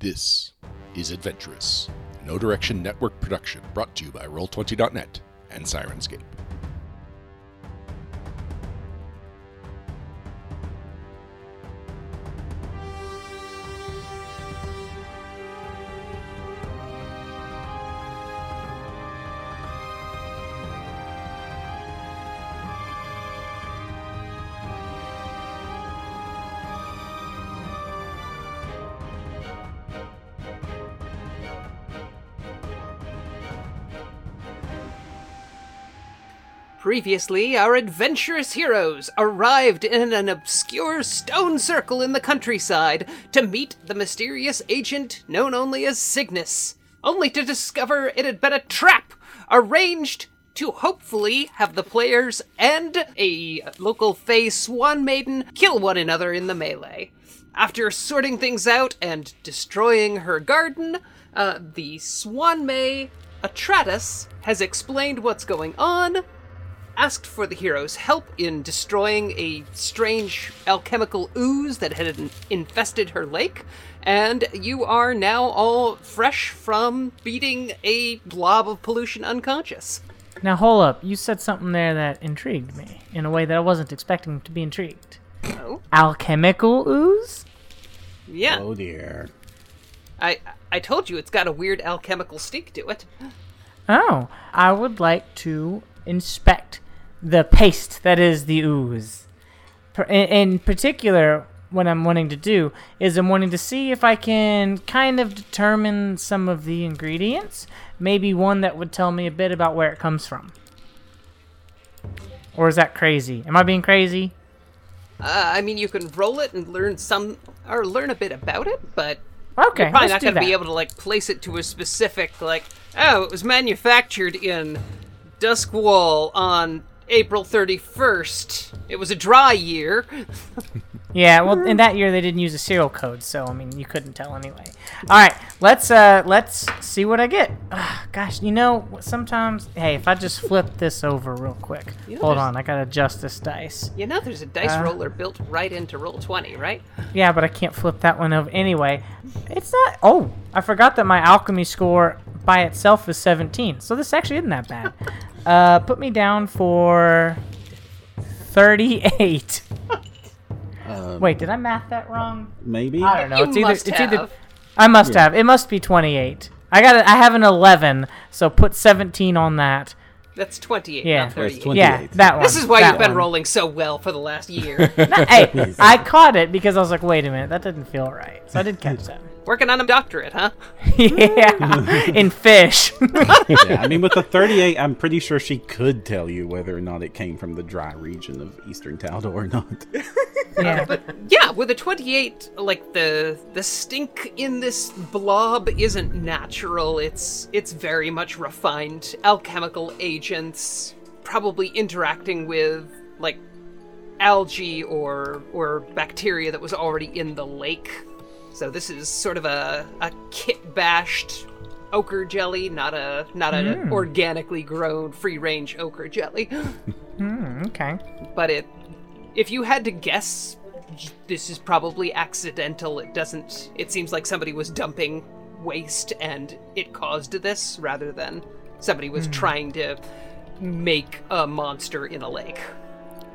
This is Adventurous, Know Direction Network production brought to you by Roll20.net and Syrinscape. Previously, our adventurous heroes arrived in an obscure stone circle in the countryside to meet the mysterious agent known only as Cygnus, only to discover it had been a trap arranged to hopefully have the players and a local Fey Swan Maiden kill one another in the melee. After sorting things out and destroying her garden, uh, the Swanmay Atratus has explained what's going on, asked for the hero's help in destroying a strange alchemical ooze that had infested her lake, and you are now all fresh from beating a blob of pollution unconscious. Now hold up, you said something there that intrigued me in a way that I wasn't expecting to be intrigued. Oh, Alchemical ooze? yeah. Oh dear. I I told you it's got a weird alchemical stink to it. Oh, I would like to inspect the paste that is the ooze. In, in particular, what I'm wanting to do is I'm wanting to see if I can kind of determine some of the ingredients. Maybe one that would tell me a bit about where it comes from. Or is that crazy? Am I being crazy? Uh, I mean, you can roll it and learn some or learn a bit about it, but Okay, you're probably not going to be able to like place it to a specific like. Oh, it was manufactured in Duskwall on April 31st. It was a dry year. Yeah, well, in that year they didn't use a serial code, so I mean, you couldn't tell anyway. All right, let's uh, let's see what I get. Ugh, gosh, you know, sometimes, hey, if I just flip this over real quick, You know, hold on, I gotta adjust this dice. You know, there's a dice Uh. roller built right into roll 20, right? Yeah, but I can't flip that one over anyway. It's not. Oh, I forgot that my alchemy score by itself is 17, so this actually isn't that bad. uh, put me down for 38. Um, Wait, did I math that wrong? maybe. I don't know. You it's either must it's either. I must Yeah. have. It must be 28. I got it. I have an 11, so put 17 on that. That's 28, Yeah. not That's 38. 20. Yeah, that one. This is why you've been one. rolling so well for the last year. hey, I caught it because I was like, wait a minute, that didn't feel right. So I did catch that. Working on a doctorate, huh? yeah, in fish. yeah, I mean, with the 38, I'm pretty sure she could tell you whether or not it came from the dry region of Eastern Taldor or not. yeah. But yeah, with a 28, like the the stink in this blob isn't natural. It's it's very much refined alchemical agents probably interacting with like algae or or bacteria that was already in the lake. So this is sort of a a kit bashed ochre jelly, not a not an organically grown free range ochre jelly. Hmm, okay. but it if you had to guess this is probably accidental it doesn't it seems like somebody was dumping waste and it caused this rather than somebody was trying to make a monster in a lake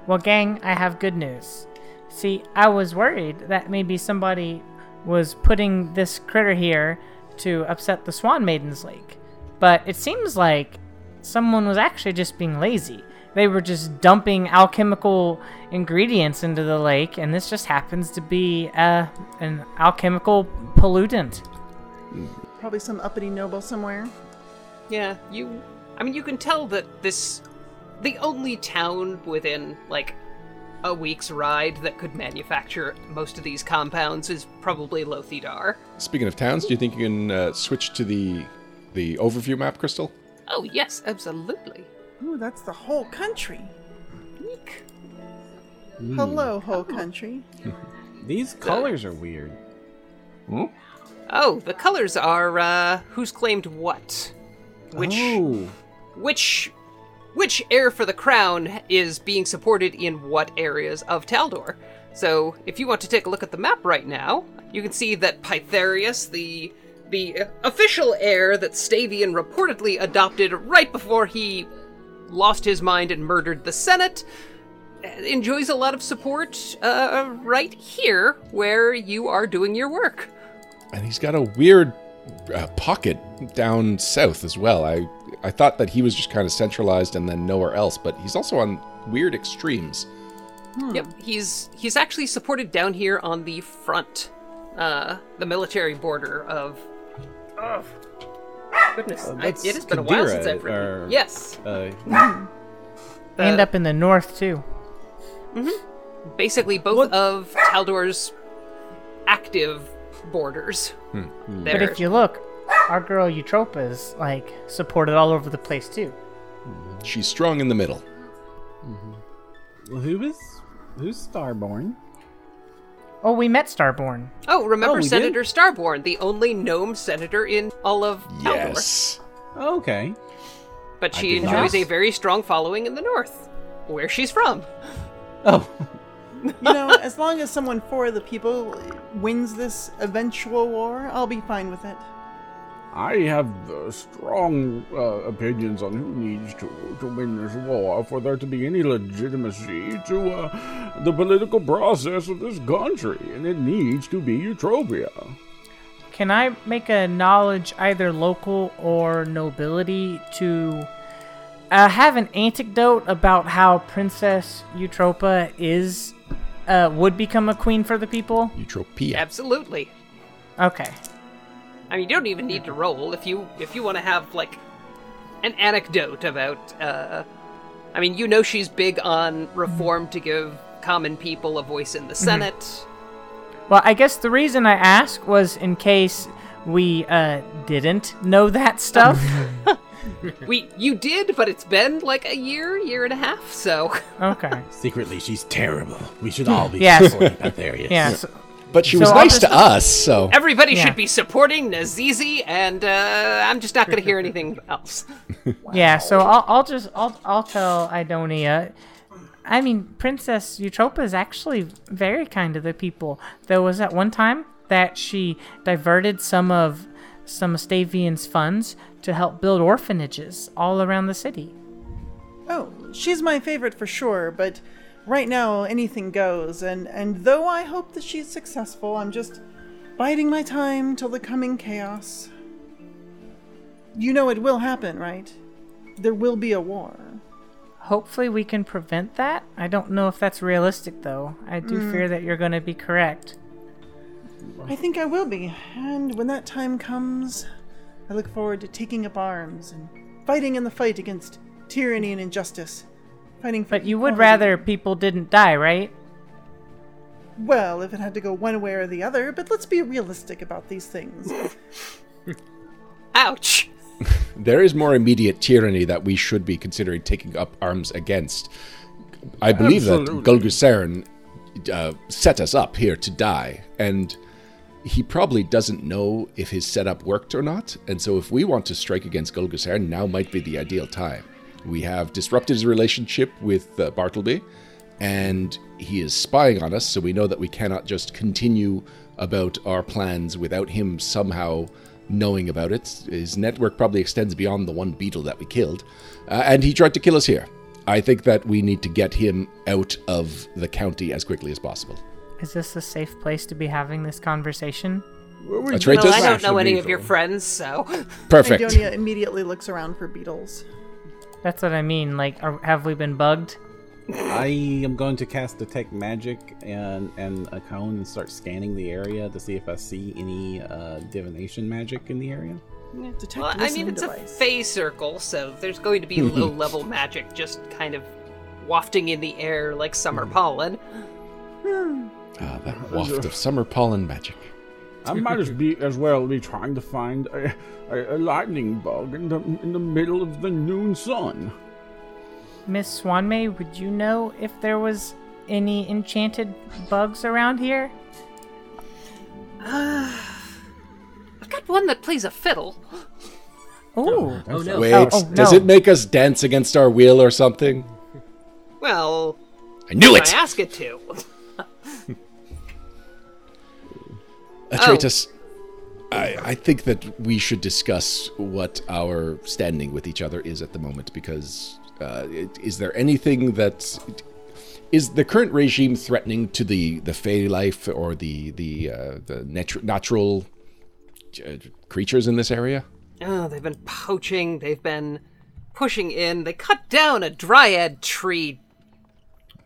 Well, gang, I have good news. See, I was worried that maybe somebody was putting this critter here to upset the Swan Maiden's lake. But it seems like someone was actually just being lazy. They were just dumping alchemical ingredients into the lake, and this just happens to be uh, an alchemical pollutant. Probably some uppity noble somewhere. yeah you i mean you can tell that this the only town within like a week's ride that could manufacture most of these compounds is probably Lothidar. Speaking of towns, do you think you can uh, switch to the the overview map, Crystal? Oh yes, absolutely. Ooh, that's the whole country. Eek. Hello, whole country. These colors are weird. Oh, the colors are uh who's claimed what? Which Oh, which which heir for the crown is being supported in what areas of Taldor. So, if you want to take a look at the map right now, you can see that Pytherius, the the official heir that Stavian reportedly adopted right before he lost his mind and murdered the Senate, enjoys a lot of support uh, right here where you are doing your work. And he's got a weird uh, pocket down south as well. I I thought that he was just kind of centralized and then nowhere else, but he's also on weird extremes. Yep, he's he's actually supported down here on the front, uh, the military border of. Oh, goodness, I, it has been a while since I've written. or- Yes, Uh, and Uh, up in the north too. basically both of Taldor's active borders. But There. if you look, our girl Eutropia's like supported all over the place too. She's strong in the middle. who is who's Starborn? Oh, we met Starborn. oh, remember Oh, we did? Senator Starborn, the only gnome senator in all of Taldor. Yes. Okay. But she did not. enjoys a very strong following in the north, where she's from. Oh, You know, as long as someone for the people wins this eventual war, I'll be fine with it. I have uh, strong uh, opinions on who needs to, to win this war for there to be any legitimacy to uh, the political process of this country, and it needs to be Utopia. Can I make a knowledge, either local or nobility, to uh, have an anecdote about how Princess Eutropia is uh, would become a queen for the people? Utopia. Absolutely. Okay. I mean, you don't even need to roll if you if you want to have like an anecdote about. Uh, I mean, you know she's big on reform to give common people a voice in the Senate. Well, I guess the reason I asked was in case we uh, didn't know that stuff. We you did, but it's been like a year, year and a half. So okay. secretly she's terrible. We should all be Yes. supporting Pytharius. Yeah. So, But she So was I'll nice just- to us, so everybody Yeah. should be supporting Nazizi, and uh, I'm just not going to hear anything else. yeah. So I'll, I'll just I'll I'll tell Idonia. I mean, Princess Eutropia is actually very kind to the people. There was at one time that she diverted some of some of Stavian's funds to help build orphanages all around the city. Oh, she's my favorite for sure, but right now anything goes, and, and though I hope that she's successful, I'm just biding my time till the coming chaos. You know it will happen, right? There will be a war. Hopefully, we can prevent that. I don't know if that's realistic, though. I do hmm. fear that you're going to be correct. I think I will be, and when that time comes, I look forward to taking up arms and fighting in the fight against tyranny and injustice. Fighting for But you would equality. rather people didn't die, right? Well, if it had to go one way or the other, but let's be realistic about these things. Ouch. there is more immediate tyranny that we should be considering taking up arms against. I believe Absolutely. that Gul Gusairne uh, set us up here to die, and he probably doesn't know if his setup worked or not. And so, if we want to strike against Gul Gusairne, now might be the ideal time. We have disrupted his relationship with uh, Bartelby, and he is spying on us, so we know that we cannot just continue about our plans without him somehow knowing about it. His network probably extends beyond the one beetle that we killed, uh, and he tried to kill us here. I think that we need to get him out of the county as quickly as possible. Is this a safe place to be having this conversation? That's right, Well, I don't know any of your friends, so Perfect. Idonia immediately looks around for beetles. That's what I mean. Like, are, have we been bugged? I am going to cast detect magic and and a cone and start scanning the area to see if I see any uh, divination magic in the area. Detect well, I mean it's device. a phase circle, so there's going to be low level magic just kind of wafting in the air like summer pollen. Ah, that waft of summer pollen magic. I might as be as well be trying to find a, a, a lightning bug in the in the middle of the noon sun. Miss Swanmay, would you know if there was any enchanted bugs around here? I've got one that plays a fiddle. Ooh. Oh, oh, oh no. Wait, Oh, oh, does no. it make us dance against our will or something? Well, I knew it! I ask it to. Atreus, I, I think that we should discuss what our standing with each other is at the moment because uh, is there anything that is the current regime threatening to the the fey life or the the uh, the natu- natural uh, creatures in this area? Oh, they've been poaching, they've been pushing in. They cut down a dryad tree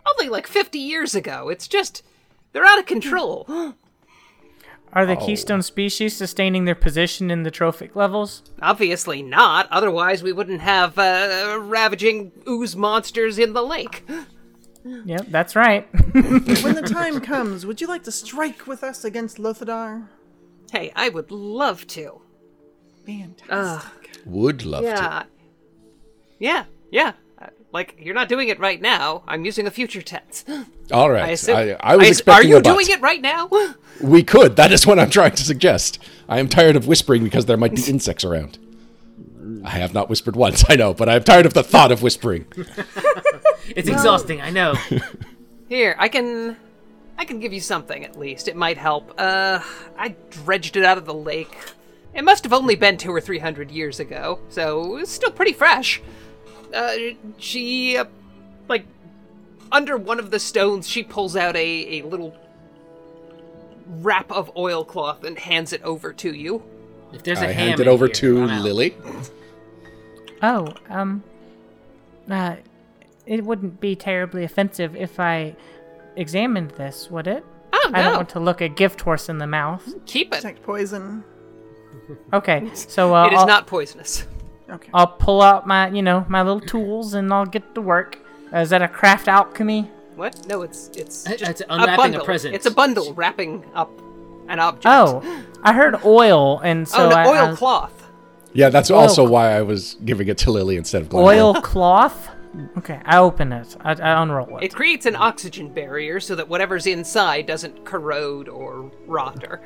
only like 50 years ago. It's just, they're out of control. Are Oh. the keystone species sustaining their position in the trophic levels? Obviously not, otherwise, we wouldn't have uh, ravaging ooze monsters in the lake. Yep, that's right. when the time comes, would you like to strike with us against Lothadar? Hey, I would love to. Fantastic. Would love to. Yeah. Yeah, yeah. Uh, Like, you're not doing it right now. I'm using a future tense. All right. I assume. I, I was I- expecting Are you a doing it right now? We could. That is what I'm trying to suggest. I am tired of whispering because there might be insects around. I have not whispered once, I know, but I'm tired of the thought of whispering. It's exhausting, I know. Here, I can I can give you something at least. It might help. Uh I dredged it out of the lake. It must have only been two or three hundred years ago, so it's still pretty fresh. Uh she uh, like under one of the stones she pulls out a, a little wrap of oilcloth and hands it over to you. If there's a I ham hand it over here, to. Lily. Oh, um, uh, it wouldn't be terribly offensive if I examined this, would it? Oh no. I don't want to look a gift horse in the mouth. Keep it. Detect poison. Okay, so uh, It is I'll, not poisonous. Okay. I'll pull out my, you know, my little tools and I'll get to work. Uh, is that a craft alchemy? What? No, it's it's Uh, just it's unwrapping a bundle. present. It's a bundle wrapping up an object. Oh, I heard oil, and so oh, no, I, I oil was- cloth. Yeah, that's Oil also cl- why I was giving it to Lily instead of Glenn. oil cloth. Okay, I open it. I, I unroll it. It creates an oxygen barrier so that whatever's inside doesn't corrode or rot or.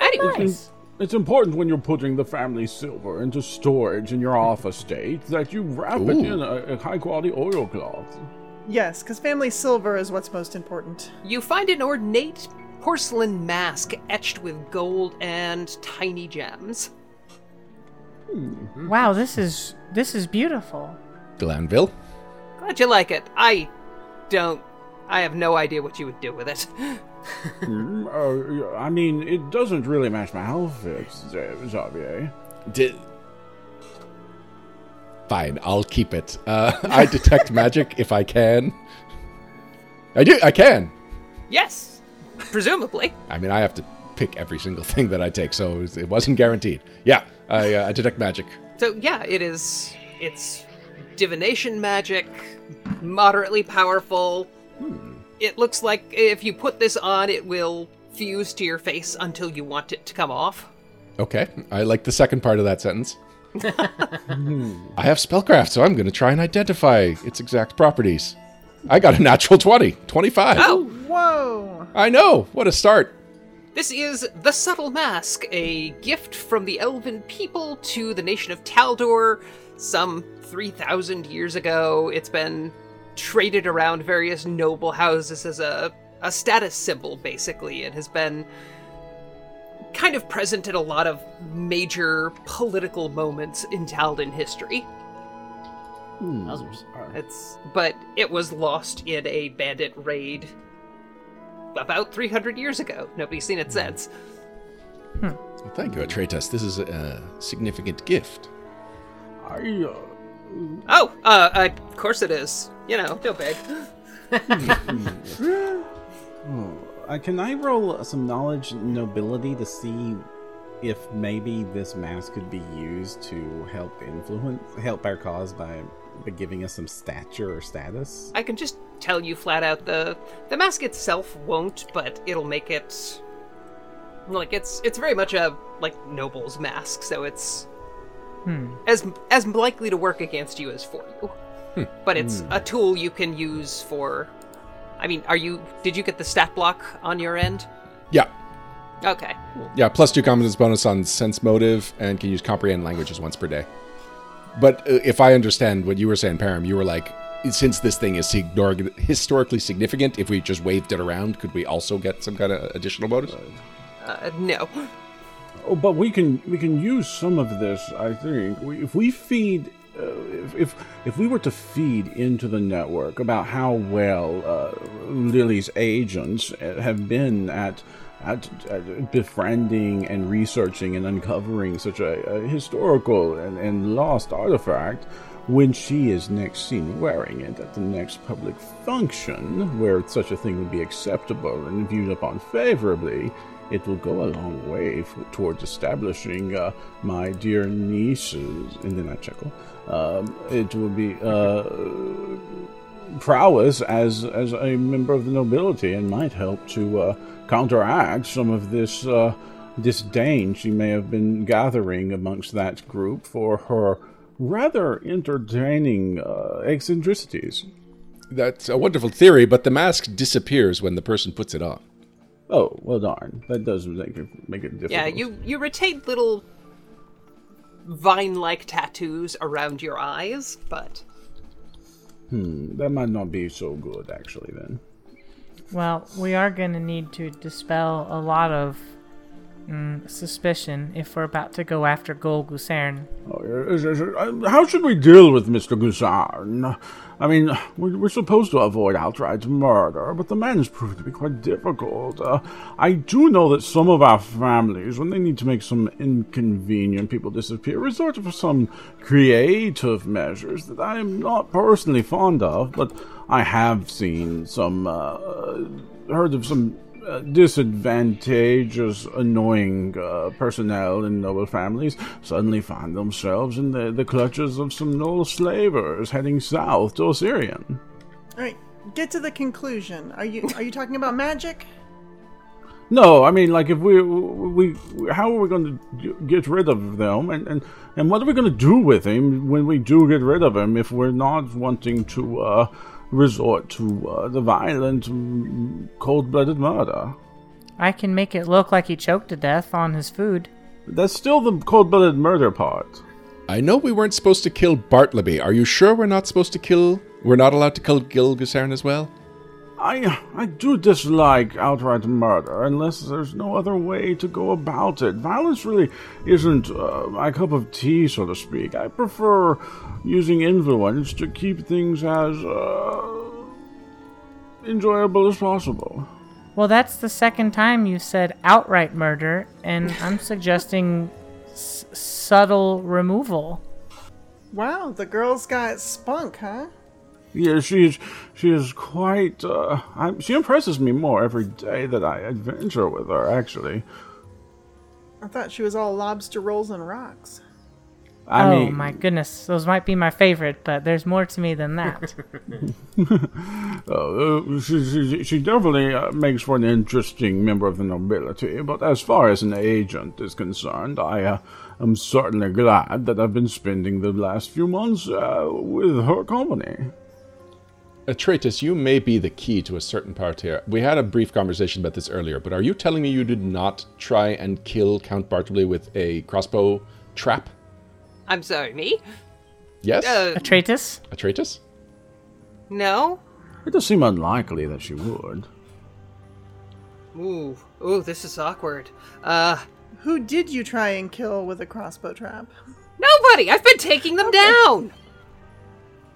anyway, Nice. It's important when you're putting the family silver into storage in your off estate that you wrap it in a, a high quality oilcloth. Yes, because family silver is what's most important. you find an ornate porcelain mask etched with gold and tiny gems. Hmm. Wow, this is this is beautiful. Glanville. Glad you like it. I don't. I have no idea what you would do with it. Hmm, uh, I mean, it doesn't really match my outfit, Z- Xavier. Did. Fine, I'll keep it. Uh, I detect magic if I can. I do. I can. yes, presumably. I mean, I have to pick every single thing that I take, so it wasn't guaranteed. Yeah, I, uh, I detect magic. So yeah, it is. It's divination magic, moderately powerful. It looks like if you put this on, it will fuse to your face until you want it to come off. Okay, I like the second part of that sentence. I have spellcraft, so I'm going to try and identify its exact properties. I got a natural 20, 25. Oh, Whoa! I know. What a start. this is the subtle mask, a gift from the elven people to the nation of Taldor some 3,000 years ago. It's been traded around various noble houses as a, a status symbol, basically, and has been kind of present at a lot of major political moments in Taldan history. Wowzers. It's but it was lost in a bandit raid about 300 years ago. Nobody's seen it since. Well, thank you, Atreus. This is a significant gift. I, uh, Oh, uh, uh, of course it is. You know, feel big. Uh, can I roll some knowledge nobility to see if maybe this mask could be used to help influence, help our cause by, by giving us some stature or status? I can just tell you flat out the the mask itself won't, but it'll make it like it's it's very much a like noble's mask, so it's as as likely to work against you as for you. But it's a tool you can use for. I mean, are you? Did you get the stat block on your end? Yeah. Okay. Yeah, plus two competence bonus on sense motive and can use comprehend languages once per day. But uh, if I understand what you were saying, Param, you were like, since this thing is signor- historically significant, if we just waved it around, could we also get some kind of additional bonus? Uh, no. Oh, but we can we can use some of this. I think we, if we feed. If, if if we were to feed into the network about how well uh, Lily's agents uh, have been at, at at befriending and researching and uncovering such a, a historical and, and lost artifact, when she is next seen wearing it at the next public function, where such a thing would be acceptable and viewed upon favorably, it will go a long way f- towards establishing uh, my dear niece's, and then I chuckle, um, it will be uh, prowess as, as a member of the nobility and might help to uh, counteract some of this uh, disdain she may have been gathering amongst that group for her rather entertaining uh, eccentricities. That's a wonderful theory, but the mask disappears when the person puts it on. Oh, well, darn. That does make it, make it difficult. Yeah, you you retain little vine-like tattoos around your eyes, but hmm, That might not be so good, actually, then. Well, we are going to need to dispel a lot of mm, suspicion if we're about to go after Gul Gusairne. Oh, uh, How should we deal with Mr. Gusairne? I mean, we're, we're supposed to avoid outright murder, but the man has proved to be quite difficult. Uh, I do know that some of our families, when they need to make some inconvenient people disappear, resort to some creative measures that I am not personally fond of, but I have seen some, uh, heard of some uh, disadvantageous, annoying uh, personnel in noble families suddenly find themselves in the, the clutches of some noble slavers heading south to Osirion. All right, get to the conclusion. Are you are you talking about magic? No, I mean, like, if we, we, how are we going to get rid of them, and, and, and what are we going to do with him when we do get rid of him if we're not wanting to uh, resort to uh, the violent, mm, cold-blooded murder? I can make it look like he choked to death on his food. That's still the cold-blooded murder part. I know we weren't supposed to kill Bartelby. Are you sure we're not supposed to kill? We're not allowed to kill Gul Gusairne as well? I I do dislike outright murder unless there's no other way to go about it. Violence really isn't uh, my cup of tea, so to speak. I prefer using influence to keep things as uh, enjoyable as possible. Well, that's the second time you said outright murder, and I'm suggesting s- subtle removal. Wow, the girl's got spunk, huh? Yeah, she's she is quite. Uh, I, she impresses me more every day that I adventure with her. Actually, I thought she was all lobster rolls and rocks. I oh mean, my goodness, those might be my favorite, but there's more to me than that. Uh, she, she, she definitely uh, makes for an interesting member of the nobility, but as far as an agent is concerned, I uh, am certainly glad that I've been spending the last few months uh, with her company. Atreus, you may be the key to a certain part here. We had a brief conversation about this earlier, but are you telling me you did not try and kill Count Bartelby with a crossbow trap? I'm sorry, me? Yes? Uh, Atreus? Atreus? no? It does seem unlikely that she would. Ooh, ooh, this is awkward. Uh, Who did you try and kill with a crossbow trap? nobody! I've been taking them down!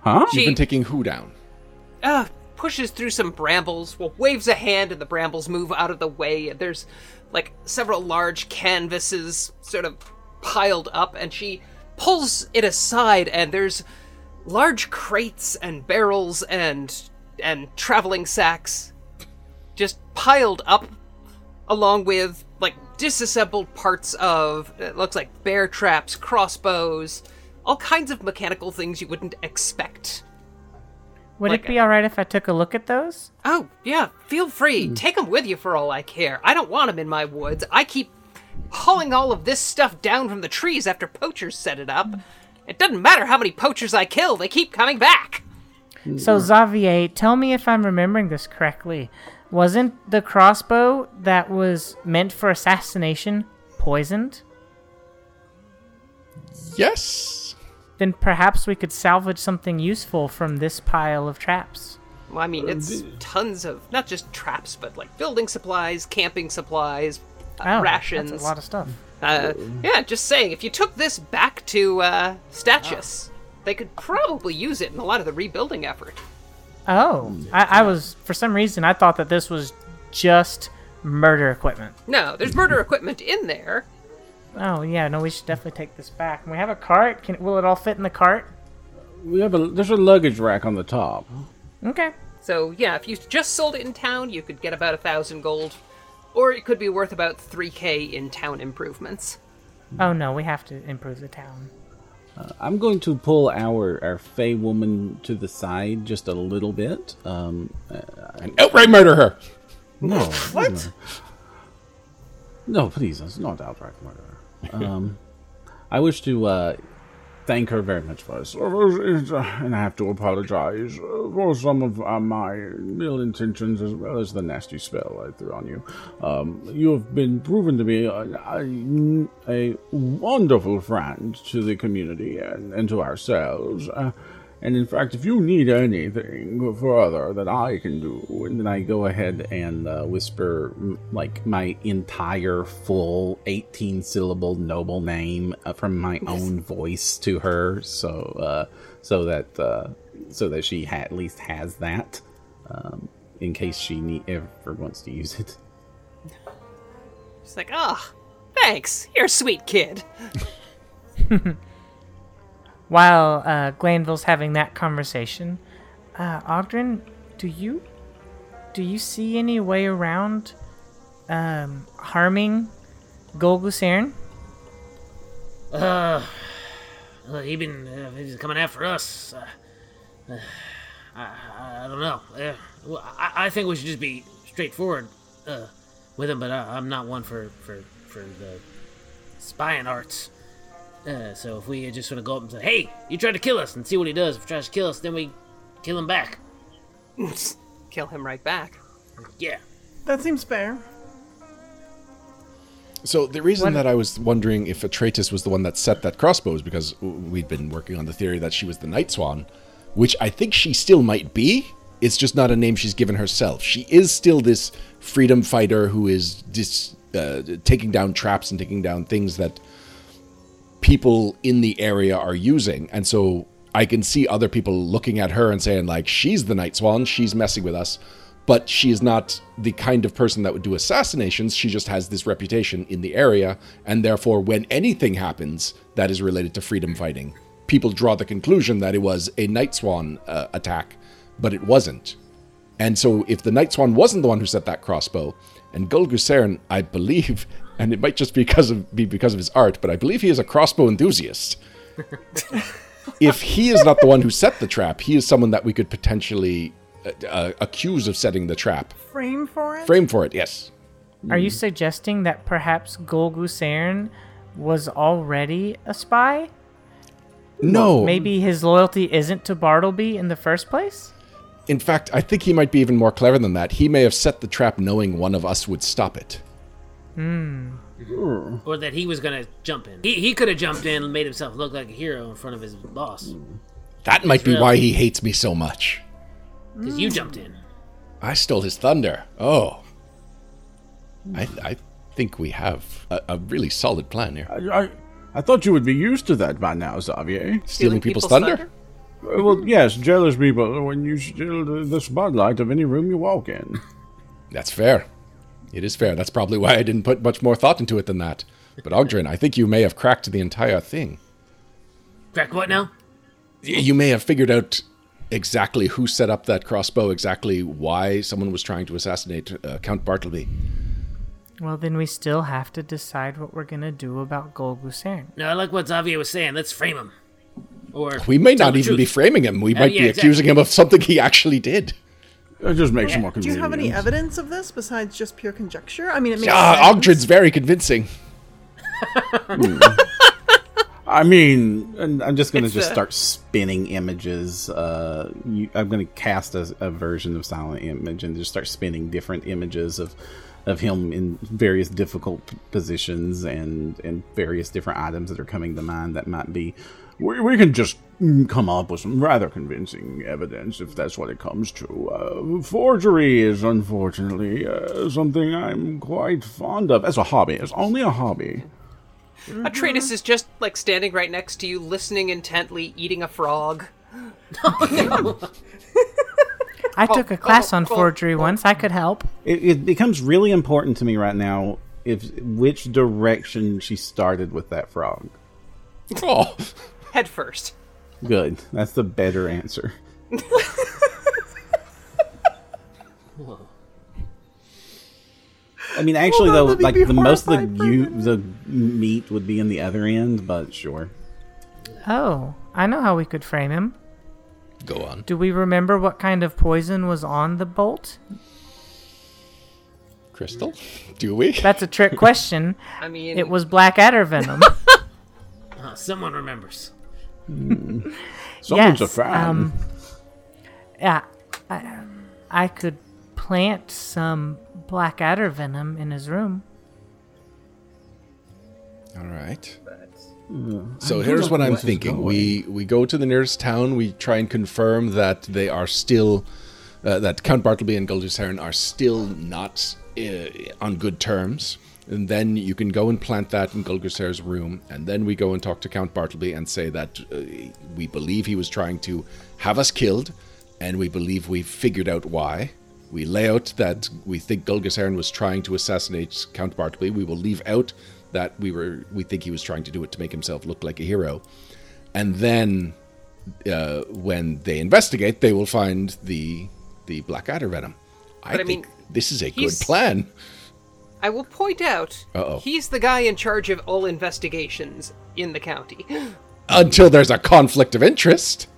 Huh? She- You've been taking who down? Uh, pushes through some brambles, well, waves a hand, and the brambles move out of the way. There's like several large canvases sort of piled up, and she pulls it aside, and there's large crates and barrels and and traveling sacks just piled up along with like disassembled parts of it looks like bear traps crossbows all kinds of mechanical things you wouldn't expect Would Like it be alright if I took a look at those? Oh, yeah, feel free. Hmm. Take them with you for all I care. I don't want them in my woods. I keep hauling all of this stuff down from the trees after poachers set it up. It doesn't matter how many poachers I kill, they keep coming back. So, hmm. Xavier, tell me if I'm remembering this correctly. Wasn't the crossbow that was meant for assassination poisoned? Yes. Then perhaps we could salvage something useful from this pile of traps. Well, I mean, it's tons of not just traps, but like building supplies, camping supplies, uh, Oh, rations. That's a lot of stuff. Uh, yeah, just saying, if you took this back to uh, Statius, they could probably use it in a lot of the rebuilding effort. Oh, I, I was for some reason I thought that this was just murder equipment. No, there's murder equipment in there. Oh yeah, no, we should definitely take this back. And we have a cart. Can will it all fit in the cart? We have a there's a luggage rack on the top. Okay. So yeah, if you just sold it in town, you could get about a thousand gold, or it could be worth about three k in town improvements. Oh no, we have to improve the town. I'm going to pull our our Fey woman to the side just a little bit. Um, And outright murder her. no, What? no, please, it's not outright murder. Um, I wish to uh, thank her very much first. And I have to apologize for some of uh, my ill intentions as well as the nasty spell I threw on you. Um, you have been proven to be a, a, a wonderful friend to the community and, and to ourselves. Uh, and in fact, if you need anything further that I can do, And then I go ahead and uh, whisper like my entire full 18 syllable noble name uh, from my own voice to her, so uh, so that uh, so that she ha- at least has that um, in case she need- ever wants to use it. She's like, ah, thanks, you're a sweet kid. While uh, Glanville's having that conversation, uh, Oggdren, do you do you see any way around um, harming Gul Gusairne? Uh, uh, he been uh, he's coming after us. Uh, uh, I, I, don't know. Uh, well, I, I think we should just be straightforward uh, with him, but I, I'm not one for for for the spying arts. Uh, so if we just sort of go up and say, "Hey, you tried to kill us," and see what he does. If he tries to kill us, then we kill him back. Kill him right back. Yeah. That seems fair. So the reason that I was wondering if Atreus was the one that set that crossbow is because we'd been working on the theory that she was the Night Swan, which I think she still might be. It's just not a name she's given herself. She is still this freedom fighter who is dis, uh, taking down traps and taking down things that people in the area are using. And so I can see other people looking at her and saying, like, she's the Night Swan, she's messing with us. But she is not the kind of person that would do assassinations. She just has this reputation in the area. And therefore, when anything happens that is related to freedom fighting, people draw the conclusion that it was a Night Swan uh, attack, but it wasn't. And so, if the Night Swan wasn't the one who set that crossbow, and Gul Gusairne, I believe, and it might just be because of, be because of his art, but I believe he is a crossbow enthusiast. if he is not the one who set the trap, he is someone that we could potentially uh, uh, accuse of setting the trap. Frame for it? Frame for it, yes. Are you suggesting that perhaps Gul Gusairne was already a spy? No, Maybe his loyalty isn't to Bartelby in the first place? In fact, I think he might be even more clever than that. He may have set the trap knowing one of us would stop it. Hmm. Hmm. Or that he was gonna jump in. He, he could have jumped in and made himself look like a hero in front of his boss. Hmm. That might be why he hates me so much. Because you jumped in. I stole his thunder. Oh. I, I think we have a, a really solid plan here. I, I, I thought you would be used to that by now, Xavier. Stealing people's, thunder? Uh, Well, yes, jealous people when you steal the, the spotlight of any room you walk in. That's fair. It is fair. That's probably why I didn't put much more thought into it than that. But Oggdren, I think you may have cracked the entire thing. Crack what now? You may have figured out exactly who set up that crossbow, exactly why someone was trying to assassinate uh, Count Bartelby. Well, then we still have to decide what we're gonna do about Gul Gusairne. No, I like what Xavier was saying. Let's frame him. Or We may not the even be framing him. We Uh, might yeah, be exactly. accusing him of something he actually did. It just makes it more Do you have any evidence of this besides just pure conjecture? I mean, it makes sense. Oggdren's very convincing. I mean, And I'm just going to just a- start spinning images. Uh, you, I'm going to cast a, a version of Silent Image and just start spinning different images of of him in various difficult positions and and various different items that are coming to mind that might be We, we can just mm, come up with some rather convincing evidence if that's what it comes to. Uh, forgery is unfortunately uh, something I'm quite fond of as a hobby. It's only a hobby. Atreides is just like standing right next to you, listening intently, eating a frog. I took a class on forgery once. I could help. it, it becomes really important to me right now if which direction she started with that frog. Oh, Head first. Good. That's the better answer. I mean, actually, on, though, like the most of the you, the meat would be in the other end, but sure. Oh, I know how we could frame him. go on. Do we remember what kind of poison was on the bolt? Crystal? Do we? That's a trick question. I mean, It was black adder venom. Uh, someone remembers. Someone's a yes. fan. Um, yeah, I, I could plant some black adder venom in his room. All right. So don't here's what I'm where this is thinking. going. We we go to the nearest town. We try and confirm that they are still uh, that Count Bartelby and Gul Gusairne are still not uh, on good terms. And then you can go and plant that in Gul Gusairne's room, and then we go and talk to Count Bartelby and say that uh, we believe he was trying to have us killed, and we believe we've figured out why. We lay out that we think Gul Gusairne was trying to assassinate Count Bartelby. We will leave out that we were we think he was trying to do it to make himself look like a hero, and then uh, when they investigate, they will find the the Blackadder venom. I, I think mean, this is a good plan. I will point out, Uh-oh. he's the guy in charge of all investigations in the county. Until there's a conflict of interest.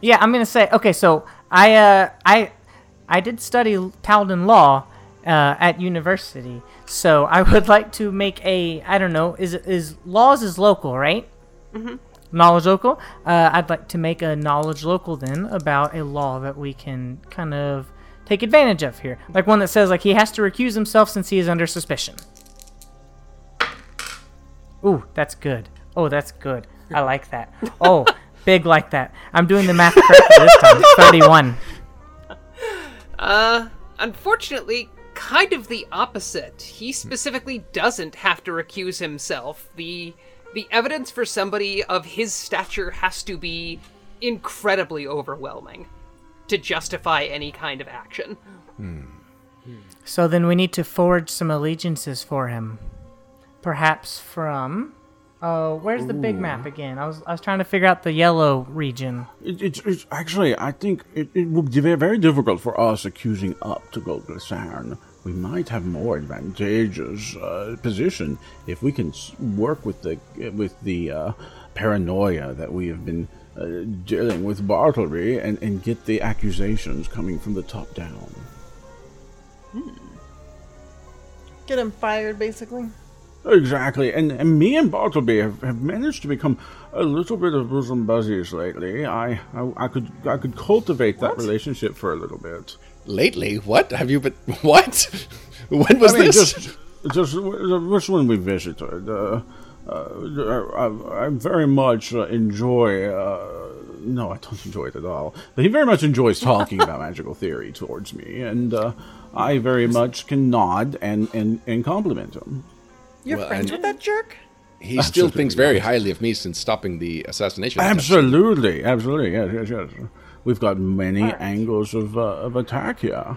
Yeah, I'm gonna say okay. So I uh I I did study Paladin law uh, at university. So I would like to make a I don't know is is laws is local right? Mm-hmm. Knowledge local. Uh, I'd like to make a knowledge local then about a law that we can kind of take advantage of here, like one that says like he has to recuse himself since he is under suspicion. Ooh, that's good. Oh, that's good. I like that. Oh, big like that. I'm doing the math correctly this time. 31. Uh, unfortunately, kind of the opposite. He specifically doesn't have to recuse himself. The the evidence for somebody of his stature has to be incredibly overwhelming to justify any kind of action. So then we need to forge some allegiances for him. Perhaps from. Oh, where's the big map again? I was I was trying to figure out the yellow region. It, it's, it's actually, I think it, it would be very difficult for us accusing up to Gul Gusairne. We might have more advantageous uh, position if we can work with the with the uh, paranoia that we have been uh, dealing with Bartelby and, and get the accusations coming from the top down. Get him fired, basically. Exactly, and, and me and Bartelby have, have managed to become a little bit of bosom buddies lately. I, I I could I could cultivate that relationship for a little bit. Lately, what have you been? What? when was I mean, this? just just w- just when we visited. Uh, I, I very much uh, enjoy. Uh, no, I don't enjoy it at all. But he very much enjoys talking about magical theory towards me, and uh, I very much can nod and and, and compliment him. You're Well, friends with that jerk? he still thinks very highly of me since stopping the assassination. attempt. Absolutely, absolutely, yes, yes, yes. We've got many All right. angles of uh, of attack here.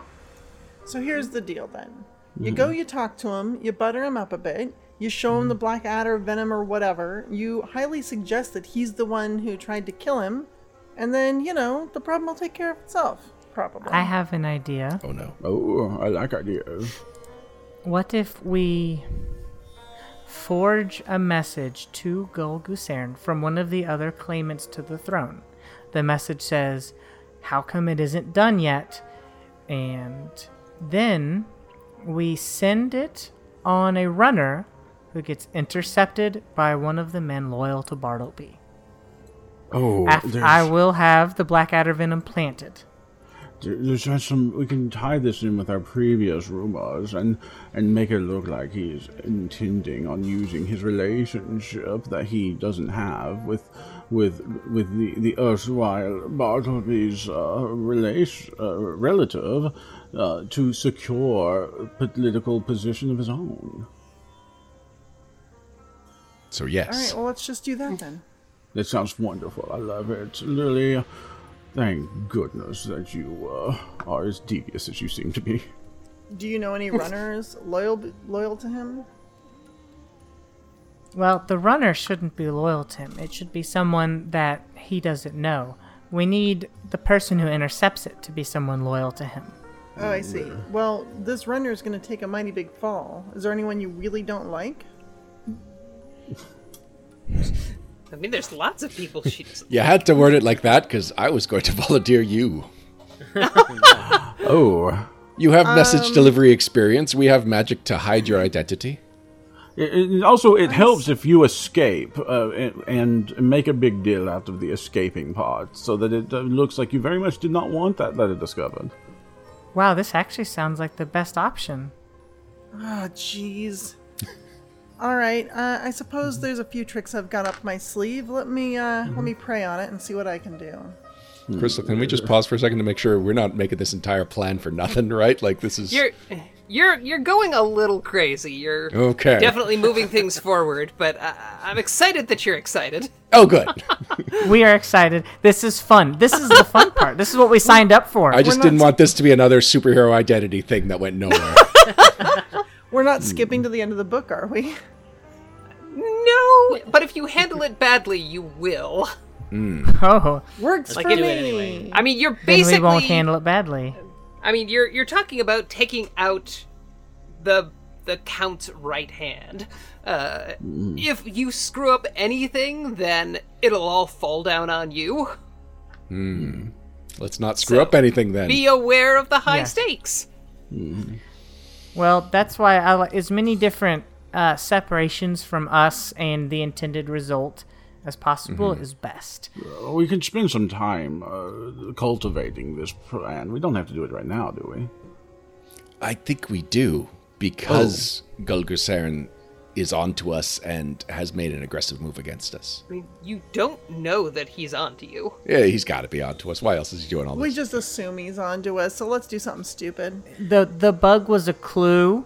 So here's the deal then. You go, you talk to him, you butter him up a bit, you show him the mm-hmm. black adder, venom, or whatever. You highly suggest that he's the one who tried to kill him, and then, you know, the problem will take care of itself. Probably. I have an idea. Oh no. Oh, I like ideas. What if we forge a message to Gul Gusairne from one of the other claimants to the throne? The message says, How come it isn't done yet? And then we send it on a runner who gets intercepted by one of the men loyal to Bartelby. Oh, After I will have the Blackadder venom planted. There's just some. We can tie this in with our previous rumors and and make it look like he's intending on using his relationship that he doesn't have with with with the the erstwhile Bartelby's uh, relation uh, relative uh, to secure a political position of his own. So yes. All right. well, let's just do that then. That sounds wonderful. I love it, Lily. Thank goodness that you uh, are as devious as you seem to be. Do you know any runners loyal loyal to him? Well, the runner shouldn't be loyal to him. It should be someone that he doesn't know. We need the person who intercepts it to be someone loyal to him. Oh, I see. Well, this runner is going to take a mighty big fall. Is there anyone you really don't like? I mean, there's lots of people she doesn't. You had to word it like that because I was going to volunteer you. Oh, You have message delivery experience. We have magic to hide your identity. It, it- also, it helps if you escape uh, and, and make a big deal out of the escaping part, so that it uh, looks like you very much did not want that letter discovered. Wow, this actually sounds like the best option. Oh, jeez. All right. Uh, I suppose there's a few tricks I've got up my sleeve. Let me uh, let me pray on it and see what I can do. Crystal, can we just pause for a second to make sure we're not making this entire plan for nothing, right? Like this is You're, you're, you're going a little crazy. You're Okay. definitely moving things forward, but I, I'm excited that you're excited. Oh, good. We are excited. This is fun. This is the fun part. This is what we signed up for. I just not- didn't want this to be another superhero identity thing that went nowhere. We're not skipping to the end of the book, are we? No, but if you handle it badly, you will. oh, Works Like for it- me. anyway. I mean, you're then basically. we won't handle it badly. I mean, you're you're talking about taking out the the count's right hand. Uh, If you screw up anything, then it'll all fall down on you. Hmm. Let's not screw up anything then. Be aware of the high Yes. stakes. Well, that's why I like as many different uh, separations from us and the intended result as possible is best. Uh, We can spend some time uh, cultivating this plan. We don't have to do it right now, do we? I think we do because Gul Gusairne is onto us and has made an aggressive move against us. I mean, you don't know that he's onto you. Yeah, he's got to be onto us. Why else is he doing all this? We just assume he's onto us, so let's do something stupid. The the bug was a clue.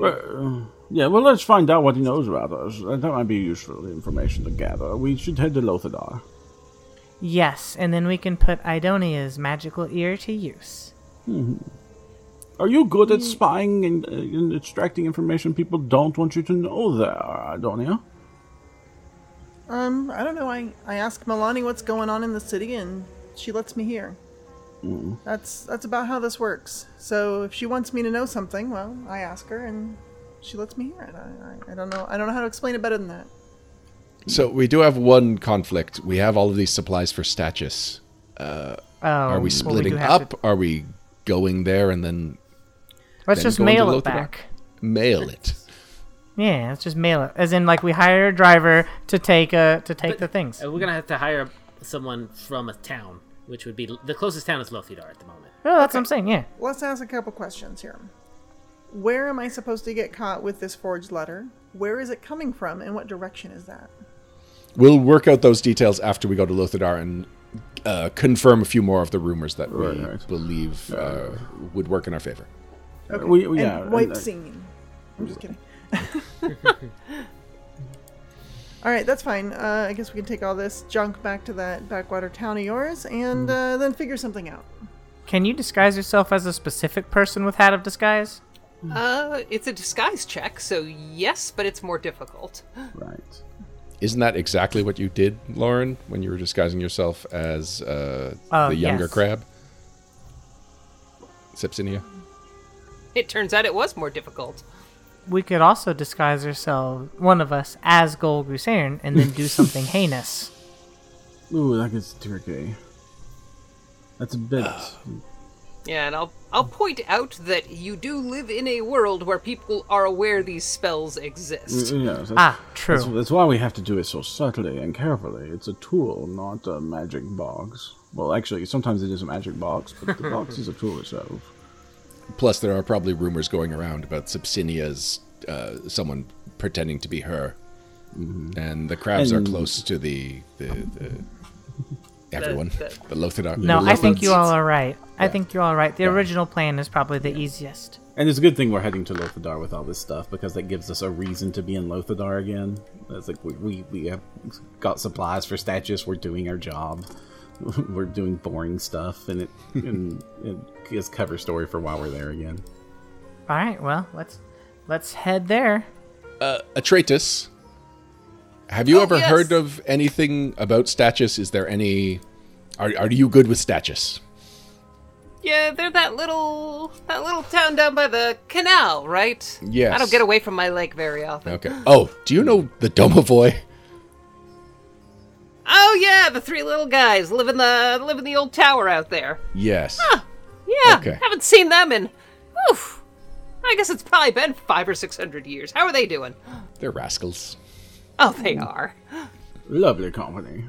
Uh, yeah, well, let's find out what he knows about us. That that might be useful information to gather. We should head to Lothadar. Yes, and then we can put Idonia's magical ear to use. Are you good at spying and, uh, and extracting information people don't want you to know there, Idonia? Um, I don't know. I, I ask Milani what's going on in the city, and she lets me hear. Mm. That's that's about how this works. So if she wants me to know something, well, I ask her, and she lets me hear it. I, I, I don't know. I don't know how to explain it better than that. So we do have one conflict. We have all of these supplies for Stachys. Oh, Are we do splitting have up? to- Are we going there and then let's then just mail it Lothar? back. mail it? Yeah, let's just mail it. As in, like we hire a driver to take uh to take the things. Uh, we're gonna have to hire someone from a town, which would be the closest town is Lothidar at the moment. Oh, that's what I'm saying. Yeah. Let's ask a couple questions here. Where am I supposed to get caught with this forged letter? Where is it coming from, and what direction is that? We'll work out those details after we go to Lothadar and uh, confirm a few more of the rumors that we Right, right. believe uh, would work in our favor. Okay. we- we- yeah, and and, wipe uh, scene. I'm just kidding. all right, that's fine. Uh, I guess we can take all this junk back to that backwater town of yours, and Hmm. uh, then figure something out. Can you disguise yourself as a specific person with hat of disguise? Uh, it's a disguise check, so yes, but it's more difficult. Right. Isn't that exactly what you did, Loren, when you were disguising yourself as uh, Oh, the younger yes. crab? Sepsinia? It turns out it was more difficult. We could also disguise ourselves, one of us, as Gul Gusairne, and then do something heinous. Ooh, that gets tricky. That's a bit. Yeah, and I'll I'll point out that you do live in a world where people are aware these spells exist. yes, Ah, true. That's, that's why we have to do it so subtly and carefully. It's a tool, not a magic box. Well, actually, sometimes it is a magic box, but the box is a tool itself. Plus, there are probably rumors going around about Subsinia's uh, someone pretending to be her, and the crabs And- are close to the the, the everyone. the- The, Lothar. No, the I think you all are right. I think you're all right. The original plan is probably the easiest. And it's a good thing we're heading to Lothadar with all this stuff because that gives us a reason to be in Lothadar again. It's like we, we, we have got supplies for statues. We're doing our job. we're doing boring stuff, and it and it gives cover story for why we're there again. All right, well, let's let's head there. Uh, Atretus, have you Oh, ever yes. heard of anything about Stachys? Is there any? Are are you good with Stachys? Yeah, they're that little that little town down by the canal, right? Yes. I don't get away from my lake very often. Okay. Oh, do you know the Domovoy? Oh yeah, the three little guys live in the live in the old tower out there. Yes. Yeah, Okay. haven't seen them in. Oof. I guess it's probably been five or six hundred years. How are they doing? They're rascals. Oh, they are. Lovely company.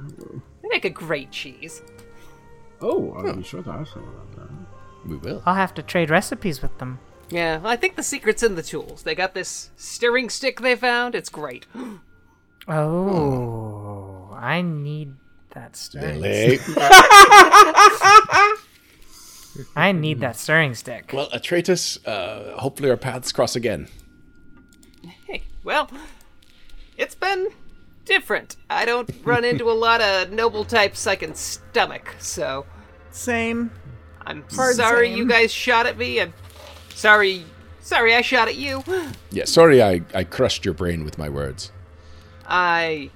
They make a great cheese. Oh, I'll be sure to ask them about that. We will. I'll have to trade recipes with them. Yeah, well, I think the secret's in the tools. They got this stirring stick they found. It's great. Oh, hmm. I need that stirring. Lily. I need that stirring stick. well, Atretus, uh, hopefully our paths cross again. Hey, well, it's been different. I don't run into a lot of noble types I can stomach, so Same. I'm Hard sorry same. you guys shot at me. I'm sorry. Sorry, I shot at you. Yeah, sorry I, I crushed your brain with my words. I